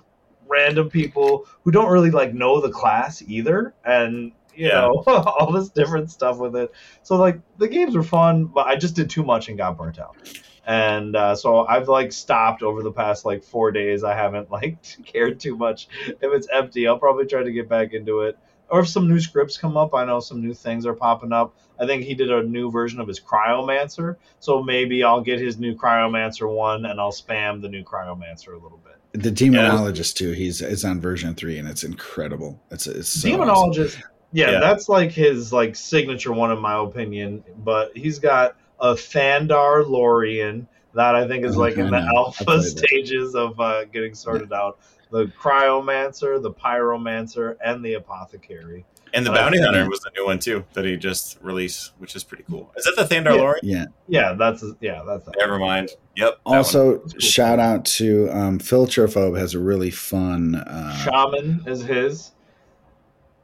random people who don't really like know the class either, and you know all this different stuff with it. So like the games were fun, but I just did too much and got burnt out. And uh, so I've like stopped over the past like four days. I haven't like cared too much. If it's empty, I'll probably try to get back into it. Or if some new scripts come up, I know some new things are popping up. I think he did a new version of his Cryomancer, so maybe I'll get his new Cryomancer one and I'll spam the new Cryomancer a little bit. The demonologist too. He's it's on version three, and it's incredible. It's it's so awesome. Demonologist, yeah, Yeah. that's like his like signature one in my opinion. But he's got a Thandar Lorian that I think is Oh, like in the know. Alpha played that. stages of uh, getting sorted out. The Cryomancer, the Pyromancer, and the Apothecary. And the Uh, Bounty. Hunter was the new one too that he just released, which is pretty cool. Is that the Thandar Lori? Yeah. Yeah, that's yeah, that's that. Never mind. Yep. Also, cool. shout out to um, Filtrophobe has a really fun uh, Shaman is his.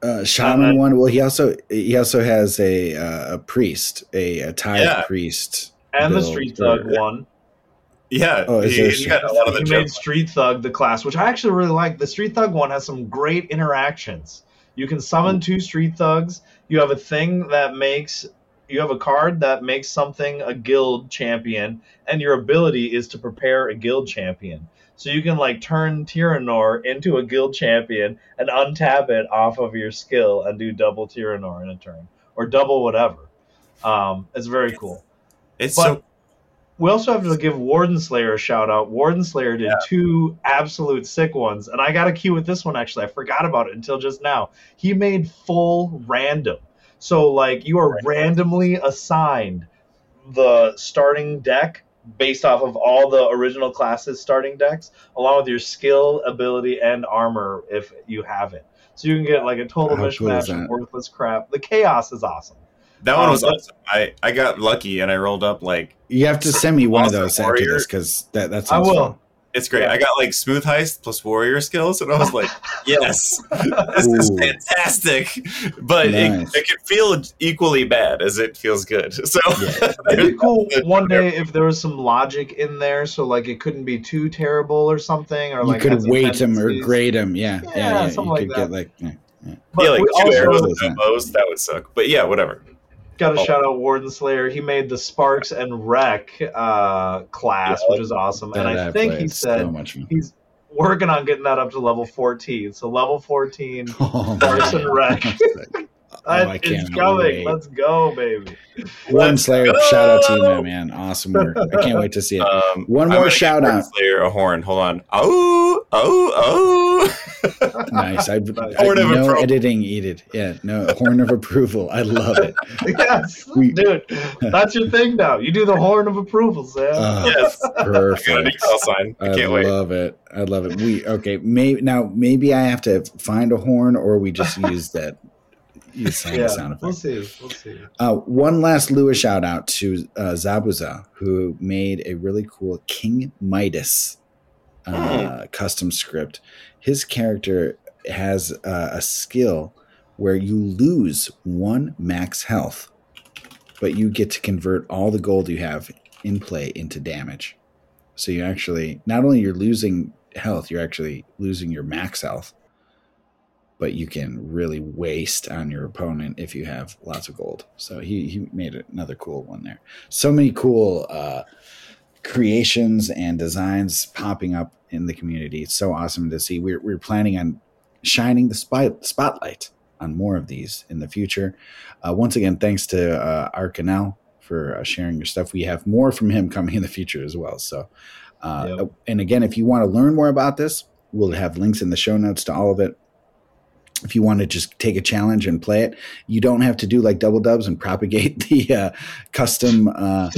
uh, shaman Uh, one. Well, he also he also has a uh, a priest, a, a Thai Yeah. priest. And the Street Thug or- one. yeah, Oh, he, there he got a lot of the he made. Street Thug the class, which I actually really like. The Street Thug one has some great interactions. You can summon two Street Thugs. You have a thing that makes you have a card that makes something a guild champion, and your ability is to prepare a guild champion. So you can like turn Tyrannor into a guild champion and untap it off of your skill and do double Tyrannor in a turn or double whatever. Um, it's very cool. It's But so we also have to give Warden Slayer a shout out. Warden Slayer did two absolute sick ones, and I got a cue with this one actually. I forgot about it until just now. He made full random. So like you are randomly assigned the starting deck based off of all the original classes starting decks, along with your skill, ability, and armor if you have it. So you can get like a total How cool of worthless crap. The chaos is awesome. That one um, was but- awesome. I I got lucky and I rolled up like You have to send me one of Awesome those after this because that that's I will. it's great. Yeah. I got like smooth heist plus warrior skills, and I was like, yes, this is fantastic. But Nice. it, it could feel equally bad as it feels good. So Yeah. It'd be cool one day if there was some logic in there, so like it couldn't be too terrible or something, or You like could had some weight them or grade them. Yeah, yeah, Yeah, yeah. something You like could that. get like yeah. Yeah, like two arrows Cool. and bows, that would suck. But yeah, whatever. Got to Oh. shout out Warden Slayer. He made the Sparks and Rec uh, class, Yeah. which is awesome. and I I think he said so he's working on getting that up to level 14. So level 14, Oh, Sparks and Rec. Oh, I can't coming. wait. Let's go, baby. One Slayer, go. shout out to you, my man. Awesome work. I can't wait to see it. Um, One I'm more shout Warden out. Slayer a horn. Hold on. Oh, oh, oh. Nice. I, I Horn of no approval. editing needed. Yeah, no horn of approval. I love it. yes, We- dude. That's your thing now. You do the horn of approval, Sam. Uh, yes. I perfect. new sign. I I can't wait. I love it. I love it. We okay. Maybe now maybe I have to find a horn, or we just use that. Sound, yeah, sound we'll effect. see. We'll see. Uh, one last Lua shout out to uh, Zabuza, who made a really cool King Midas uh, custom script. His character has uh, a skill where you lose one max health, but you get to convert all the gold you have in play into damage. So you actually not only you're losing health, you're actually losing your max health, but you can really waste on your opponent if you have lots of gold. So he he made another cool one there. So many cool uh, creations and designs popping up in the community. It's so awesome to see. We're we're planning on shining the spot, spotlight on more of these in the future. Uh, once again, thanks to uh, Aarkenell for uh, sharing your stuff. We have more from him coming in the future as well. So, uh, Yep. and again, if you want to learn more about this, we'll have links in the show notes to all of it. If you want to just take a challenge and play it, you don't have to do like double dubs and propagate the uh, custom uh,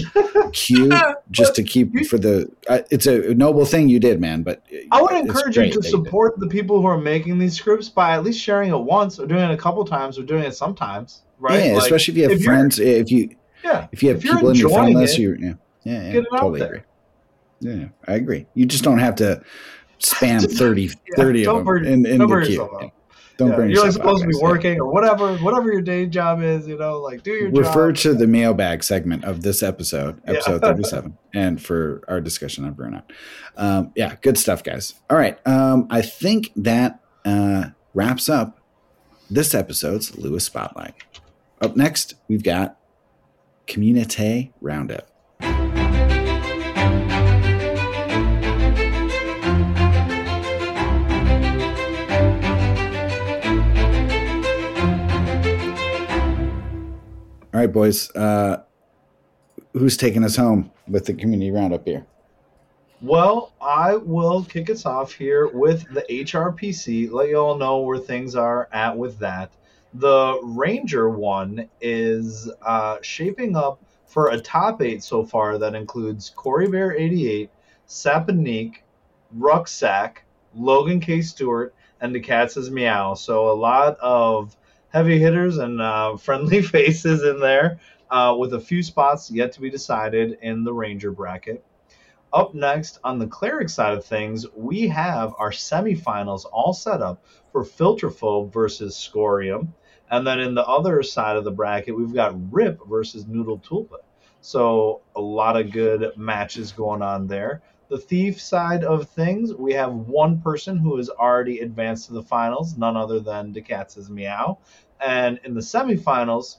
queue just to keep for the. Uh, it's a noble thing you did, man. But I would it's encourage you to that did. support the people who are making these scripts by at least sharing it once, or doing it a couple times, or doing it sometimes. Right? Yeah, Like, especially if you have if friends. If you yeah. if you have if people in your enjoying family list, it, you yeah, yeah, yeah get it out totally agree. Yeah, I agree. You just don't have to spam 30, Yeah, 30 of them in, in the burn queue. Don't Yeah, burn you're like supposed to be working or whatever, whatever your day job is. You know, like do your Refer job. to the mailbag segment of this episode, Yeah. episode 37, and for our discussion on burnout. Um, yeah, good stuff, guys. All right. Um, I think that uh, wraps up this episode's Lua Spotlight. Up next, we've got Community Roundup. All right, boys. Uh, who's taking us home with the community roundup here? Well, I will kick us off here with the HRPC. Let you all know where things are at with that. The Ranger one is uh, shaping up for a top eight so far that includes Corey Bear 88, Saponique, Rucksack, Logan K. Stewart, and the Cats' Meow. So a lot of heavy hitters and uh, friendly faces in there, uh, with a few spots yet to be decided in the Ranger bracket. Up next on the cleric side of things, we have our semifinals all set up for Filterphobe versus Scorium. And then in the other side of the bracket, we've got Rip versus Noodle Tulpa. So a lot of good matches going on there. The Thief side of things, we have one person who has already advanced to the finals, none other than DeCats' Meow. And in the semifinals,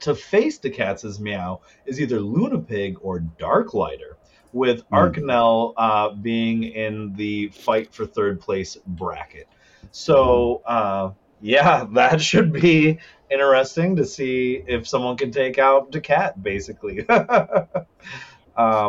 to face the DeCats' Meow is either Lunapig or Darklighter with Hmm. Aarkenell uh, being in the fight for third place bracket. So, uh, yeah, that should be interesting to see if someone can take out Decat, basically.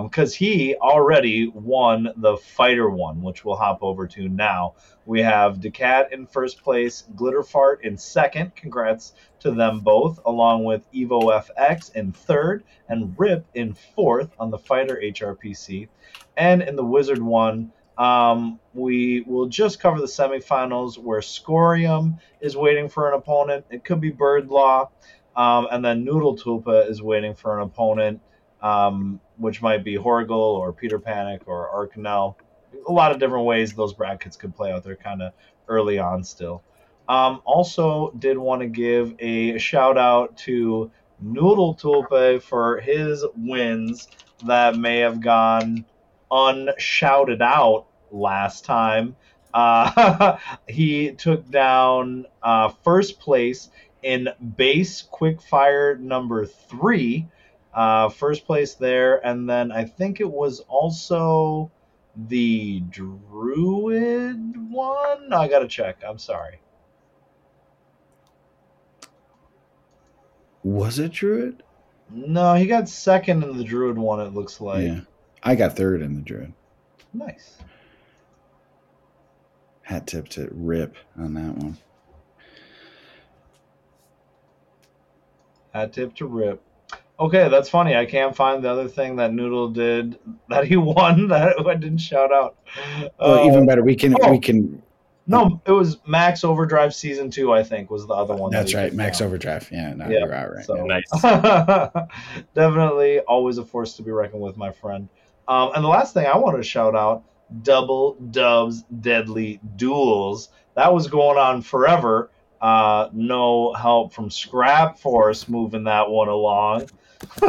Because he already won the fighter one, which we'll hop over to now. We have Decat in first place, Glitterfart in second. Congrats to them both, along with Evo FX in third, and Rip in fourth on the Fighter HRPC. And in the Wizard one, um, we will just cover the semifinals where Scorium is waiting for an opponent. It could be Birdlaw. Um, and then Noodle Tulpa is waiting for an opponent, um, which might be Horrigal or Peter Panic or Aarkenell. A lot of different ways those brackets could play out. They're kind of early on still. Um, also, did want to give a shout out to Noodle Tulpa for his wins that may have gone unshouted out last time. Uh, he took down uh, first place in base quickfire number three. Uh, first place there, and then I think it was also the druid one. I gotta check. I'm sorry. Was it Druid? No, he got second in the druid one. It looks like yeah. I got third in the Druid. nice. Hat tip to Rip on that one. Hat tip to rip. Okay, that's funny. I can't find the other thing that Noodle did that he won that I didn't shout out. Well, Uh, even better, we can oh. we can. No, it was Max Overdrive season two. I think was the other one. That's he right, Max down. Overdrive. Yeah, no, Yeah, you're out right. so- yeah. Nice. Definitely always a force to be reckoned with, my friend. Um, and the last thing I want to shout out Double Dubs Deadly Duels. That was going on forever. Uh, no help from Scrap Force moving that one along. Me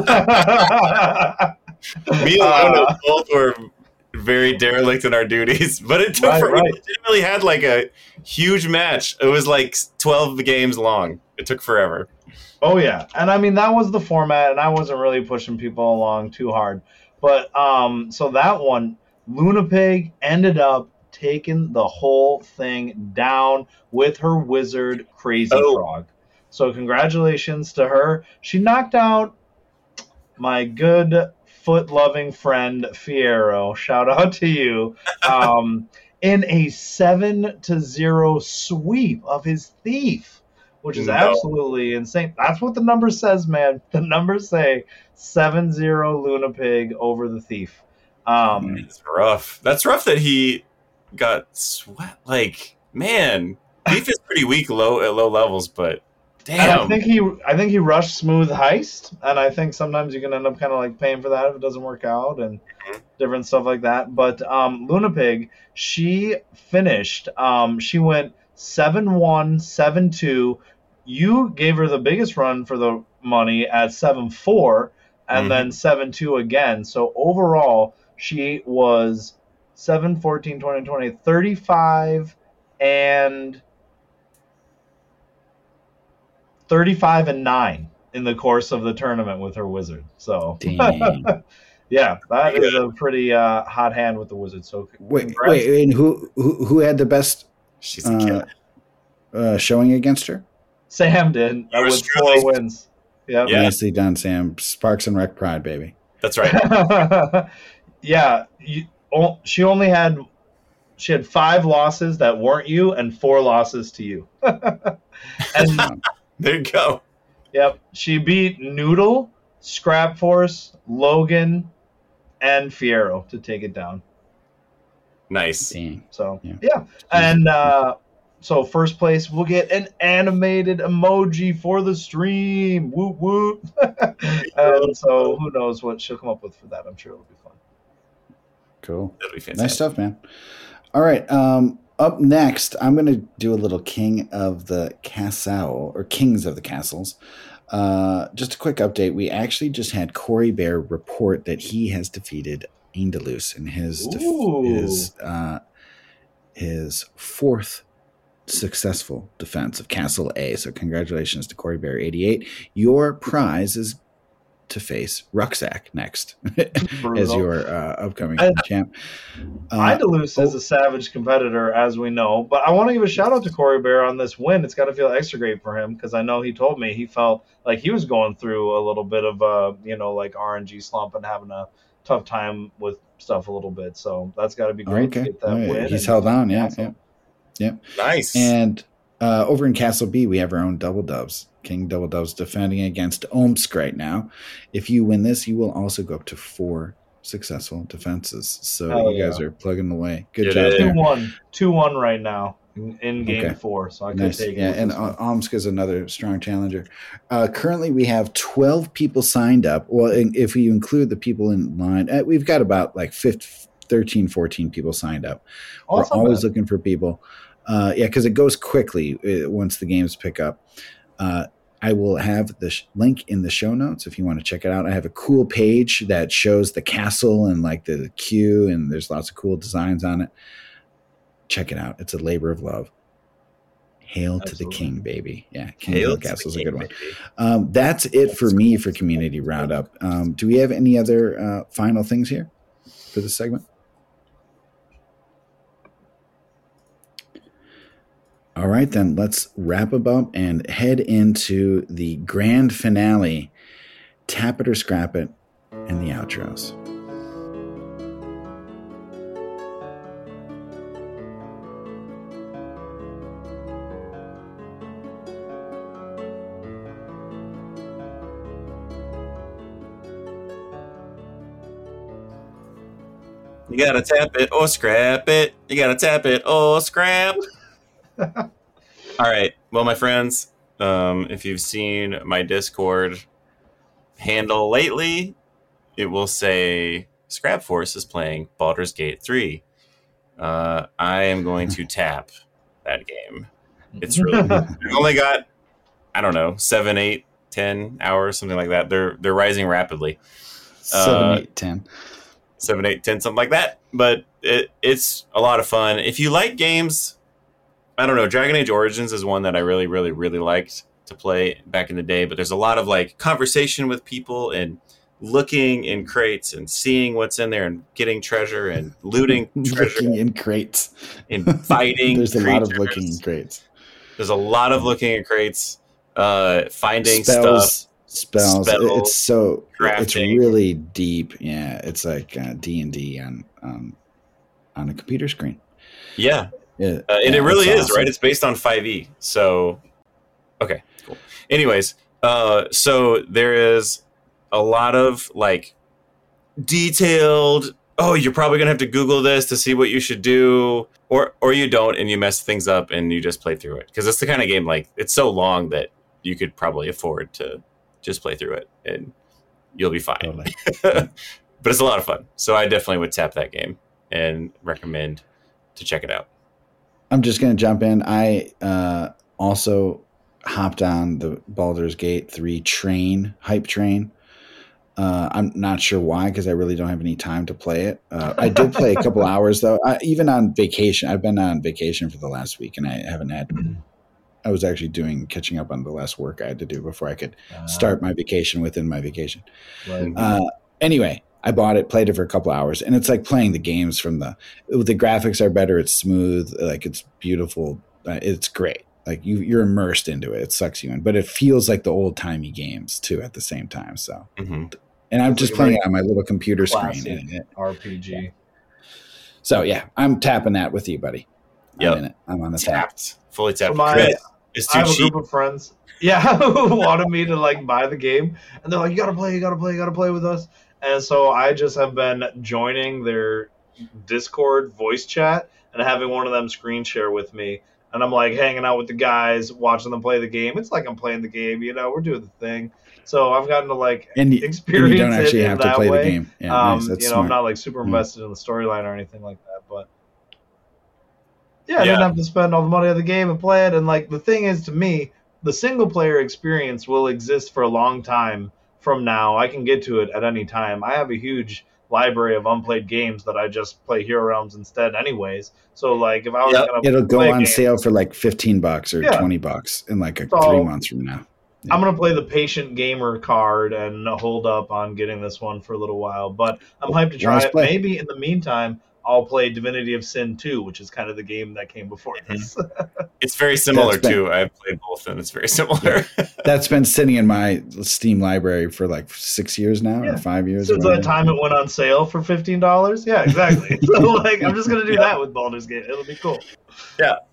and Uh, Lona both were very derelict in our duties, but it took Right, for, right. we legitimately had like a huge match. It was like twelve games long. It took forever. Oh yeah, and I mean that was the format, and I wasn't really pushing people along too hard. But um, so that one, Lunapig ended up taking the whole thing down with her wizard Crazy Oh. Frog. So congratulations to her. She knocked out my good foot loving friend Fiero. Shout out to you. Um, in a seven to zero sweep of his thief, which is No. absolutely insane. That's what the number says, man. The numbers say 7 0 Lunapig over the thief. Um, It's rough. That's rough that he got sweat. Like man, Beef is pretty weak low at low levels, but and I think he, I think he rushed smooth heist, and I think sometimes you can end up kind of like paying for that if it doesn't work out. And different stuff like that. But um, Luna Pig, she finished. Um, she went 7 1, 7 2. You gave her the biggest run for the money at 7 4, and Mhm. then 7 2 again. So overall, she was 7 14, 20, 20, 35 and 35 and 9 in the course of the tournament with her wizard. So, Dang. yeah, that is a pretty uh, hot hand with the wizard. So, wait, congrats. wait, and who who who had the best She's a uh, uh, showing against her? Sam did Yours with truly. wins. Yep. Yeah. Nicely done, Sam. Sparks and Rec Pride, baby. That's right. yeah, you, o- she only had she had five losses that weren't you and four losses to you. and There you go. yep, she beat Noodle, Scrap Force, Logan, and Fiero to take it down. Nice. Dang. So Yeah. yeah, and uh, so first place we'll get an animated emoji for the stream. Whoop whoop. and so who knows what she'll come up with for that? I'm sure it'll be fun. Cool. That'll be Nice stuff, man. All right. Um, up next, I'm going to do a little King of the Castle or Kings of the Castles. Uh, just a quick update. We actually just had Corey Bear report that he has defeated Indalus in his def- his uh, his fourth successful defense of Castle A. So congratulations to Corey Bear 88. Your prize is to face Rucksack next as your uh, upcoming I- champ. Uh, Idalus is a savage competitor, as we know, but I want to give a shout out to Corey Bear on this win. It's got to feel extra great for him because I know he told me he felt like he was going through a little bit of uh, you know, like RNG slump and having a tough time with stuff a little bit. So that's got to be great to okay. get that Oh, yeah. win. He's held on. Yeah. Awesome. yeah. Nice. And uh, over in Castle B, we have our own Double Dubs. King Double Dubs defending against Omsk right now. If you win this, you will also go up to four successful defenses. So Hell you guys are plugging away. Good job it. Two one, two one right now in, in game Okay. four. So I could Nice. take Yeah, it. and uh, Omsk is another strong challenger. Uh, currently, we have 12 people signed up. Well, if we include the people in line, uh, we've got about like 15, 13, 14 people signed up. Oh, We're always bad. looking for people. Uh, yeah, because it goes quickly uh, once the games pick up. Uh, I will have the sh- link in the show notes if you want to check it out. I have a cool page that shows the castle and like the queue, and there's lots of cool designs on it. Check it out. It's a labor of love. Hail to the king, baby. Yeah, King Hail Castle is a good one. Um, that's it for me for community roundup. Um, do we have any other uh, final things here for this segment? All right, then let's wrap up and head into the grand finale. Tap it or scrap it, and the outros. You gotta tap it or scrap it. You gotta tap it or scrap. All right. Well, my friends, um, if you've seen my Discord handle lately, it will say Scrap Force is playing Baldur's Gate 3. Uh, I am going to tap that game. It's really I've only got I don't know, seven, eight, ten hours, something like that. They're they're rising rapidly. Seven, Uh, eight, ten. seven, eight, ten, something like that. But it, it's a lot of fun. If you like games, I don't know. Dragon Age Origins is one that I really, really, really liked to play back in the day. But there's a lot of like conversation with people and looking in crates and seeing what's in there and getting treasure and looting treasure Looking in crates. and fighting. There's a lot of looking in crates. There's a lot of looking at crates, uh, finding spells, stuff. spells. Spells, it's so it's really deep. Yeah, it's like uh, D and D on um, on a computer screen. Yeah, Yeah, Uh, and yeah, it really is awesome. right it's based on 5e so okay cool anyways uh so there is a lot of like detailed oh you're probably gonna have to google this to see what you should do or or you don't and you mess things up and you just play through it because it's the kind of game like it's so long that you could probably afford to just play through it and you'll be fine Totally. but it's a lot of fun. So I definitely would tap that game and recommend to check it out. I'm just going to jump in. I uh, also hopped on the Baldur's Gate 3 train, hype train. Uh, I'm not sure why because I really don't have any time to play it. Uh, I did play a couple hours though. I, even on vacation, I've been on vacation for the last week and I haven't had. I was actually doing catching up on the last work I had to do before I could start my vacation within my vacation. Right. Uh, anyway, I bought it, played it for a couple hours, and it's like playing the games from the. The graphics are better. It's smooth, like it's beautiful. Uh, it's great. Like you, you're immersed into it. It sucks you in, but it feels like the old timey games too at the same time. So, hmm and I'm It's just like playing it on my little computer screen. And it, RPG. so yeah, I'm tapping that with you, buddy. I'm Yep. in it. I'm on the tap. Fully tapped. So my- Chris, it's I too have a group of friends, yeah, who wanted me to like buy the game, and they're like, "You gotta play, you gotta play, you gotta play with us." And so I just have been joining their Discord voice chat and having one of them screen share with me, and I'm like hanging out with the guys, watching them play the game. It's like I'm playing the game, you know. We're doing the thing. So I've gotten to like And, y- and experience you don't actually it have to play way. the game. Yeah, um, nice. That's you know, smart. I'm not like super Mm. invested in the storyline or anything like that, but yeah, I Yeah. didn't have to spend all the money on the game and play it. And like the thing is, to me, the single player experience will exist for a long time from now. I can get to it at any time. I have a huge library of unplayed games that I just play Hero Realms instead, anyways. So like, if I was Yep. gonna, It'll go play a on game, sale for like 15 bucks or Yeah. 20 bucks in like a, So- three months from now. I'm gonna play the patient gamer card and hold up on getting this one for a little while. But I'm hyped to try it. play. Maybe in the meantime, I'll play Divinity of Sin 2, which is kind of the game that came before Mm-hmm. this. It's very similar been- too. I've played both, and it's very similar. That's been sitting in my Steam library for like six years now Yeah. or five years. or Since that whatever. time it went on sale for fifteen dollars. Yeah, exactly. so like, I'm just gonna do that with Baldur's Gate. It'll be cool. Yep.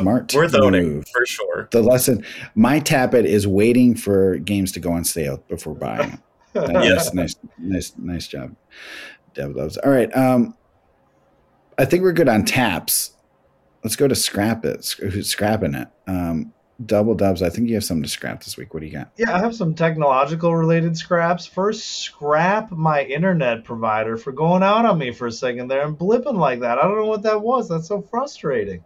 Smart Worth owning move. for sure. The lesson, my tap it is waiting for games to go on sale before buying. Yes. nice, nice, nice job. Dev loves. All right. Um, I think we're good on taps. Let's go to scrap it. Who's scrapping it? Um, double dubs. I think you have something to scrap this week. What do you got? Yeah, I have some technological related scraps. First, scrap my internet provider for going out on me for a second there and blipping like that. I don't know what that was. That's so frustrating.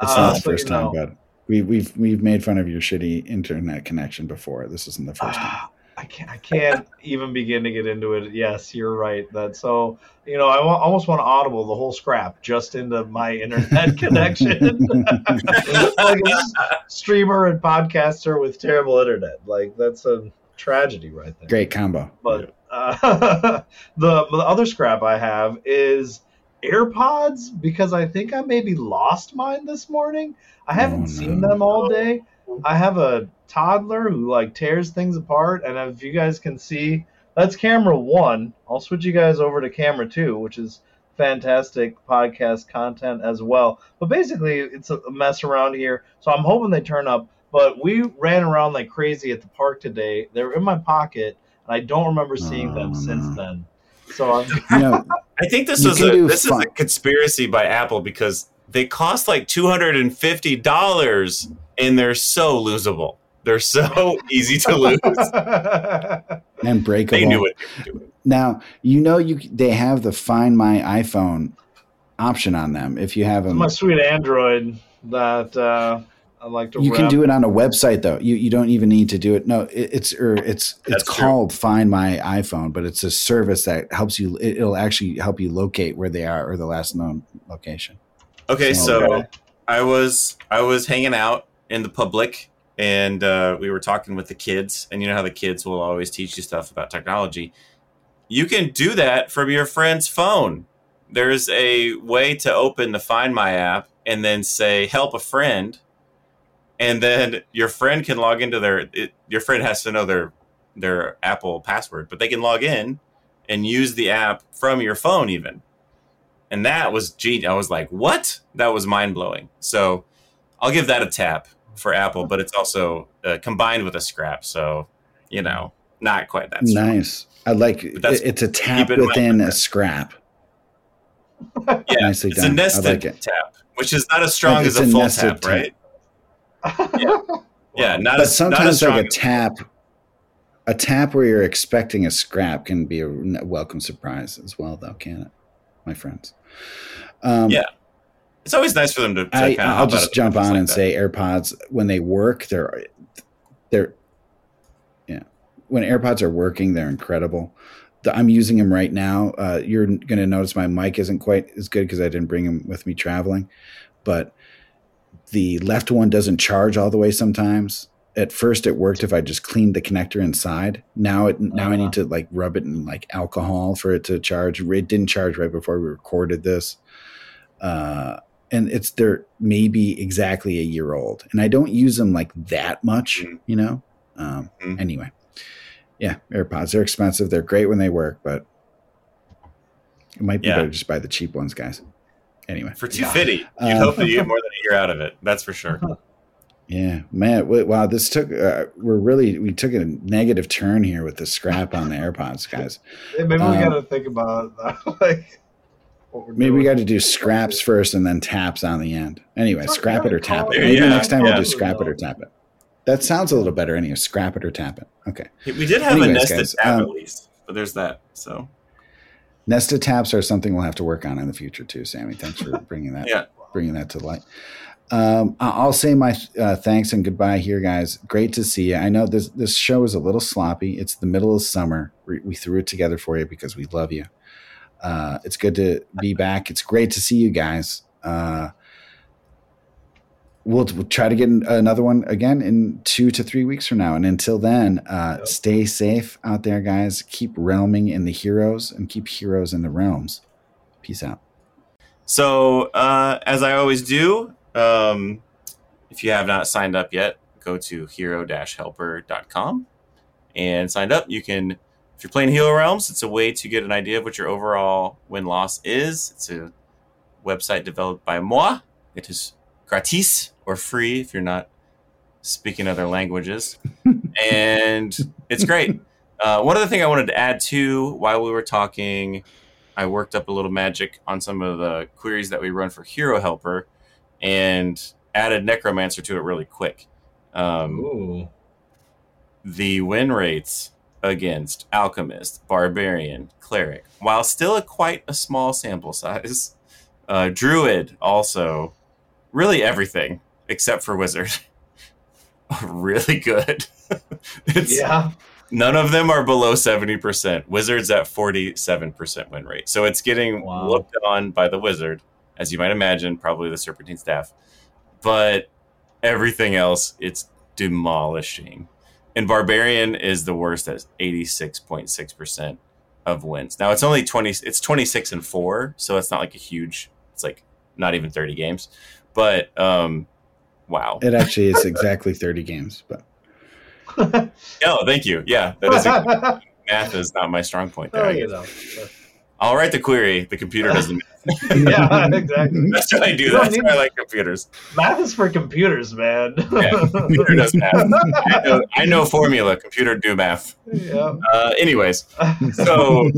It's Uh, not the so, first know, time, but we, we've we've made fun of your shitty internet connection before. This isn't the first time. I can't. I can't even begin to get into it. Yes, you're right. That so you know I almost want to audible the whole scrap just into my internet connection, like a s- streamer and podcaster with terrible internet. Like that's a tragedy right there. Great combo. But uh, the the other scrap I have is AirPods because I think I maybe lost mine this morning. I haven't Oh, seen them all day. I have a toddler who like tears things apart, and if you guys can see, that's camera one. I'll switch you guys over to camera two, which is fantastic podcast content as well. But basically, it's a mess around here, so I'm hoping they turn up. But we ran around like crazy at the park today. They were in my pocket, and I don't remember seeing them since mm. then. So I'm You know, I think this You was a do this is a conspiracy by Apple because they cost like two hundred and fifty dollars and they're so losable. They're so easy to lose. and breakable. They knew what they were. Now you know you they have the Find My iPhone option on them. If you have them, my sweet Android that uh, I like to. you can do it on a website though. You you don't even need to do it. No, it, it's or it's it's That's true. called Find My iPhone, but it's a service that helps you. It, it'll actually help you locate where they are or the last known location. Okay, so Okay. I was I was hanging out in the public and uh, we were talking with the kids and you know how the kids will always teach you stuff about technology. You can do that from your friend's phone. There's a way to open the Find My app and then say help a friend and then your friend can log into their it, your friend has to know their their Apple password, but they can log in and use the app from your phone even and that was genius. I was like, "What?" That was mind blowing. So I'll give that a tap for Apple, but it's also uh, combined with a scrap, so you know, not quite that. strong. Nice. I like that's- it's a tap keep it in mind within a scrap. Yeah, Nicely it's done. a nested I like it. tap, which is not as strong It's as a a full tap, tap. right? Yeah, yeah, not But as not as sometimes strong like a tap, a tap where you're expecting a scrap can be a welcome surprise as well, though, can it, my friends? Um, Yeah. It's always nice for them to. to I, kinda I'll just jump on like and that. say AirPods when they work, they're they're yeah. When AirPods are working, they're incredible. The, I'm using them right now. Uh, you're going to notice my mic isn't quite as good because I didn't bring them with me traveling, but the left one doesn't charge all the way sometimes. At first, it worked if I just cleaned the connector inside. Now it now I need to like rub it in like alcohol for it to charge. It didn't charge right before we recorded this. Uh, and it's they're maybe exactly a year old and i don't use them like that much Mhm. you know um Mhm. anyway yeah airpods they're expensive they're great when they work but it might be Yeah. better just buy the cheap ones guys anyway For 250, you'd Um, hope that you get more than a year out of it. That's for sure. yeah man wow this took uh, we're really we took a negative turn here with the scrap on the airpods guys Hey, Maybe we Um, gotta think about like what we're maybe we got to do scraps first and then taps on the end anyway Fuck, scrap it or tap it it. maybe Yeah, next time we'll yeah. do scrap it or tap it that sounds a little better anyway scrap it or tap it okay We did have Anyways, a nested guys, tab um, at least, but there's that. So Nested taps are something we'll have to work on in the future too, Sammy. Thanks for bringing that Yeah. bringing that to light. Um, I- I'll say my uh, thanks and goodbye here, guys. Great to see you. I know this this show is a little sloppy. It's the middle of summer. We, we threw it together for you because we love you. Uh, it's good to be back. It's great to see you guys. Uh, we'll, we'll try to get another one again in two to three weeks from now. And until then, uh, stay safe out there, guys. Keep realming in the heroes and keep heroes in the realms. Peace out. So, uh, as I always do, um, if you have not signed up yet, go to hero-helper.com and sign up. You can, if you're playing Hero Realms, it's a way to get an idea of what your overall win loss is. It's a website developed by moi. It is gratis or free if you're not speaking other languages, and it's great. Uh, one other thing I wanted to add too, while we were talking, I worked up a little magic on some of the queries that we run for Hero Helper, and added Necromancer to it really quick. Um, the win rates against Alchemist, Barbarian, Cleric, while still a quite a small sample size, uh, Druid also, really everything except for Wizard, really good. it's, Yeah. None of them are below 70%. Wizards at 47% win rate. So it's getting Wow. looked on by the Wizard, as you might imagine, probably the Serpentine staff. But everything else, it's demolishing. And Barbarian is the worst at 86.6% of wins. Now it's only 20 it's 26 and 4, so it's not like a huge it's like not even 30 games. But um wow. It actually is exactly 30 games, but Oh, thank you. Yeah, that is math is not my strong point there. Oh, I you guess. know. I'll write the query. The computer doesn't. yeah, exactly. That's what I do. You That's why I like computers. Math is for computers, man. Yeah, computer does math. I know, I know formula. Computer do math. yeah. Uh, anyways, so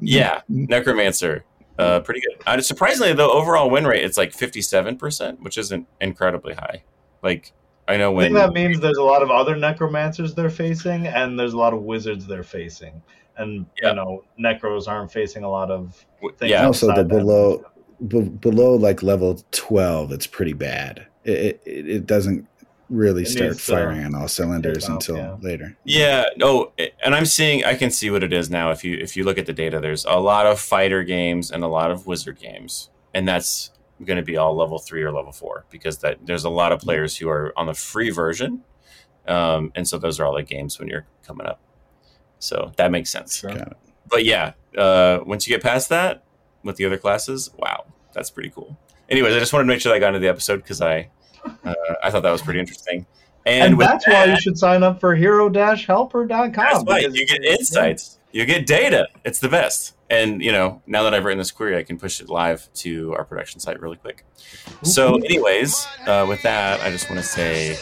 yeah, Necromancer, uh, pretty good. Uh, surprisingly, though, overall win rate it's like fifty-seven percent, which isn't incredibly high. Like I know I when think that means there's a lot of other necromancers they're facing, and there's a lot of wizards they're facing, and Yeah. you know necros aren't facing a lot of things yeah, also the below b- below like level 12 it's pretty bad it, it, it doesn't really It start needs to firing on all cylinders tape out, until yeah. later Yeah, no, and I'm seeing I can see what it is now. If you if you look at the data, there's a lot of fighter games and a lot of wizard games, and that's going to be all level three or level four because that there's a lot of players who are on the free version, um, and so those are all the games when you're coming up. So that makes sense. Sure. But yeah, uh, once you get past that with the other classes, wow, that's pretty cool. Anyways, I just wanted to make sure that I got into the episode because I uh, I thought that was pretty interesting. And, And with that's why you should sign up for hero-helper.com. that's right. because- You get insights. You get data. It's the best. And you know, now that I've written this query, I can push it live to our production site really quick. So, anyways, uh, with that, I just want to say,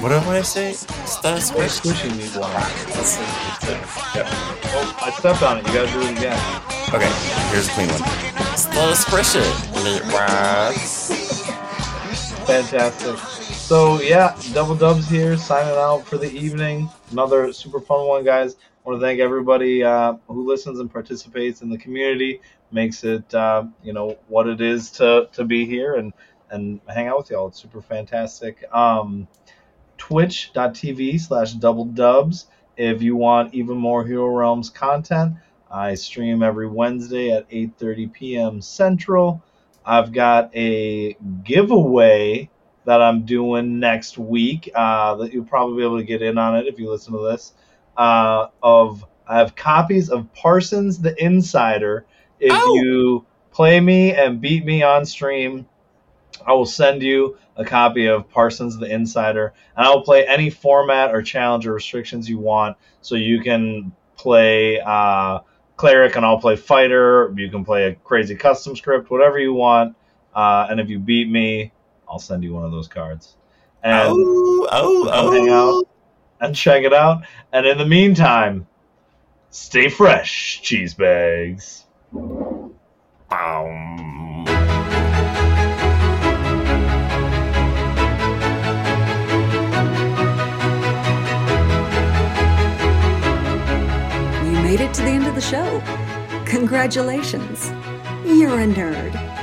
what do I want to say? Stop We're squish. squishing these ones. That's it. That's it. Yep. Oh, I stepped on it. You gotta do it again. Okay, here's a clean one. Stop squish it. Fantastic. So yeah, double dubs here, signing out for the evening. Another super fun one, guys. I want to thank everybody uh, who listens and participates in the community. Makes it uh, you know what it is to to be here and and hang out with y'all. It's super fantastic. Um, Twitch.tv slash double dubs. If you want even more Hero Realms content, I stream every Wednesday at 8:30 p.m. Central. I've got a giveaway that I'm doing next week uh, that you'll probably be able to get in on it if you listen to this. Uh, of I have copies of Parsons the Insider. If Oh! you play me and beat me on stream, I will send you a copy of Parsons the Insider, and I will play any format or challenge or restrictions you want. So you can play uh, cleric, and I'll play fighter. You can play a crazy custom script, whatever you want. Uh, and if you beat me, I'll send you one of those cards. And oh, oh, oh. hang out and check it out. And in the meantime, stay fresh, cheese bags. Boom. You made it to the end of the show. Congratulations. You're a nerd.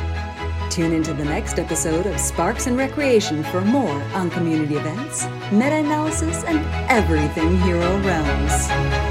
Tune into the next episode of Sparks and Recreation for more on community events, meta analysis, and everything Hero Realms.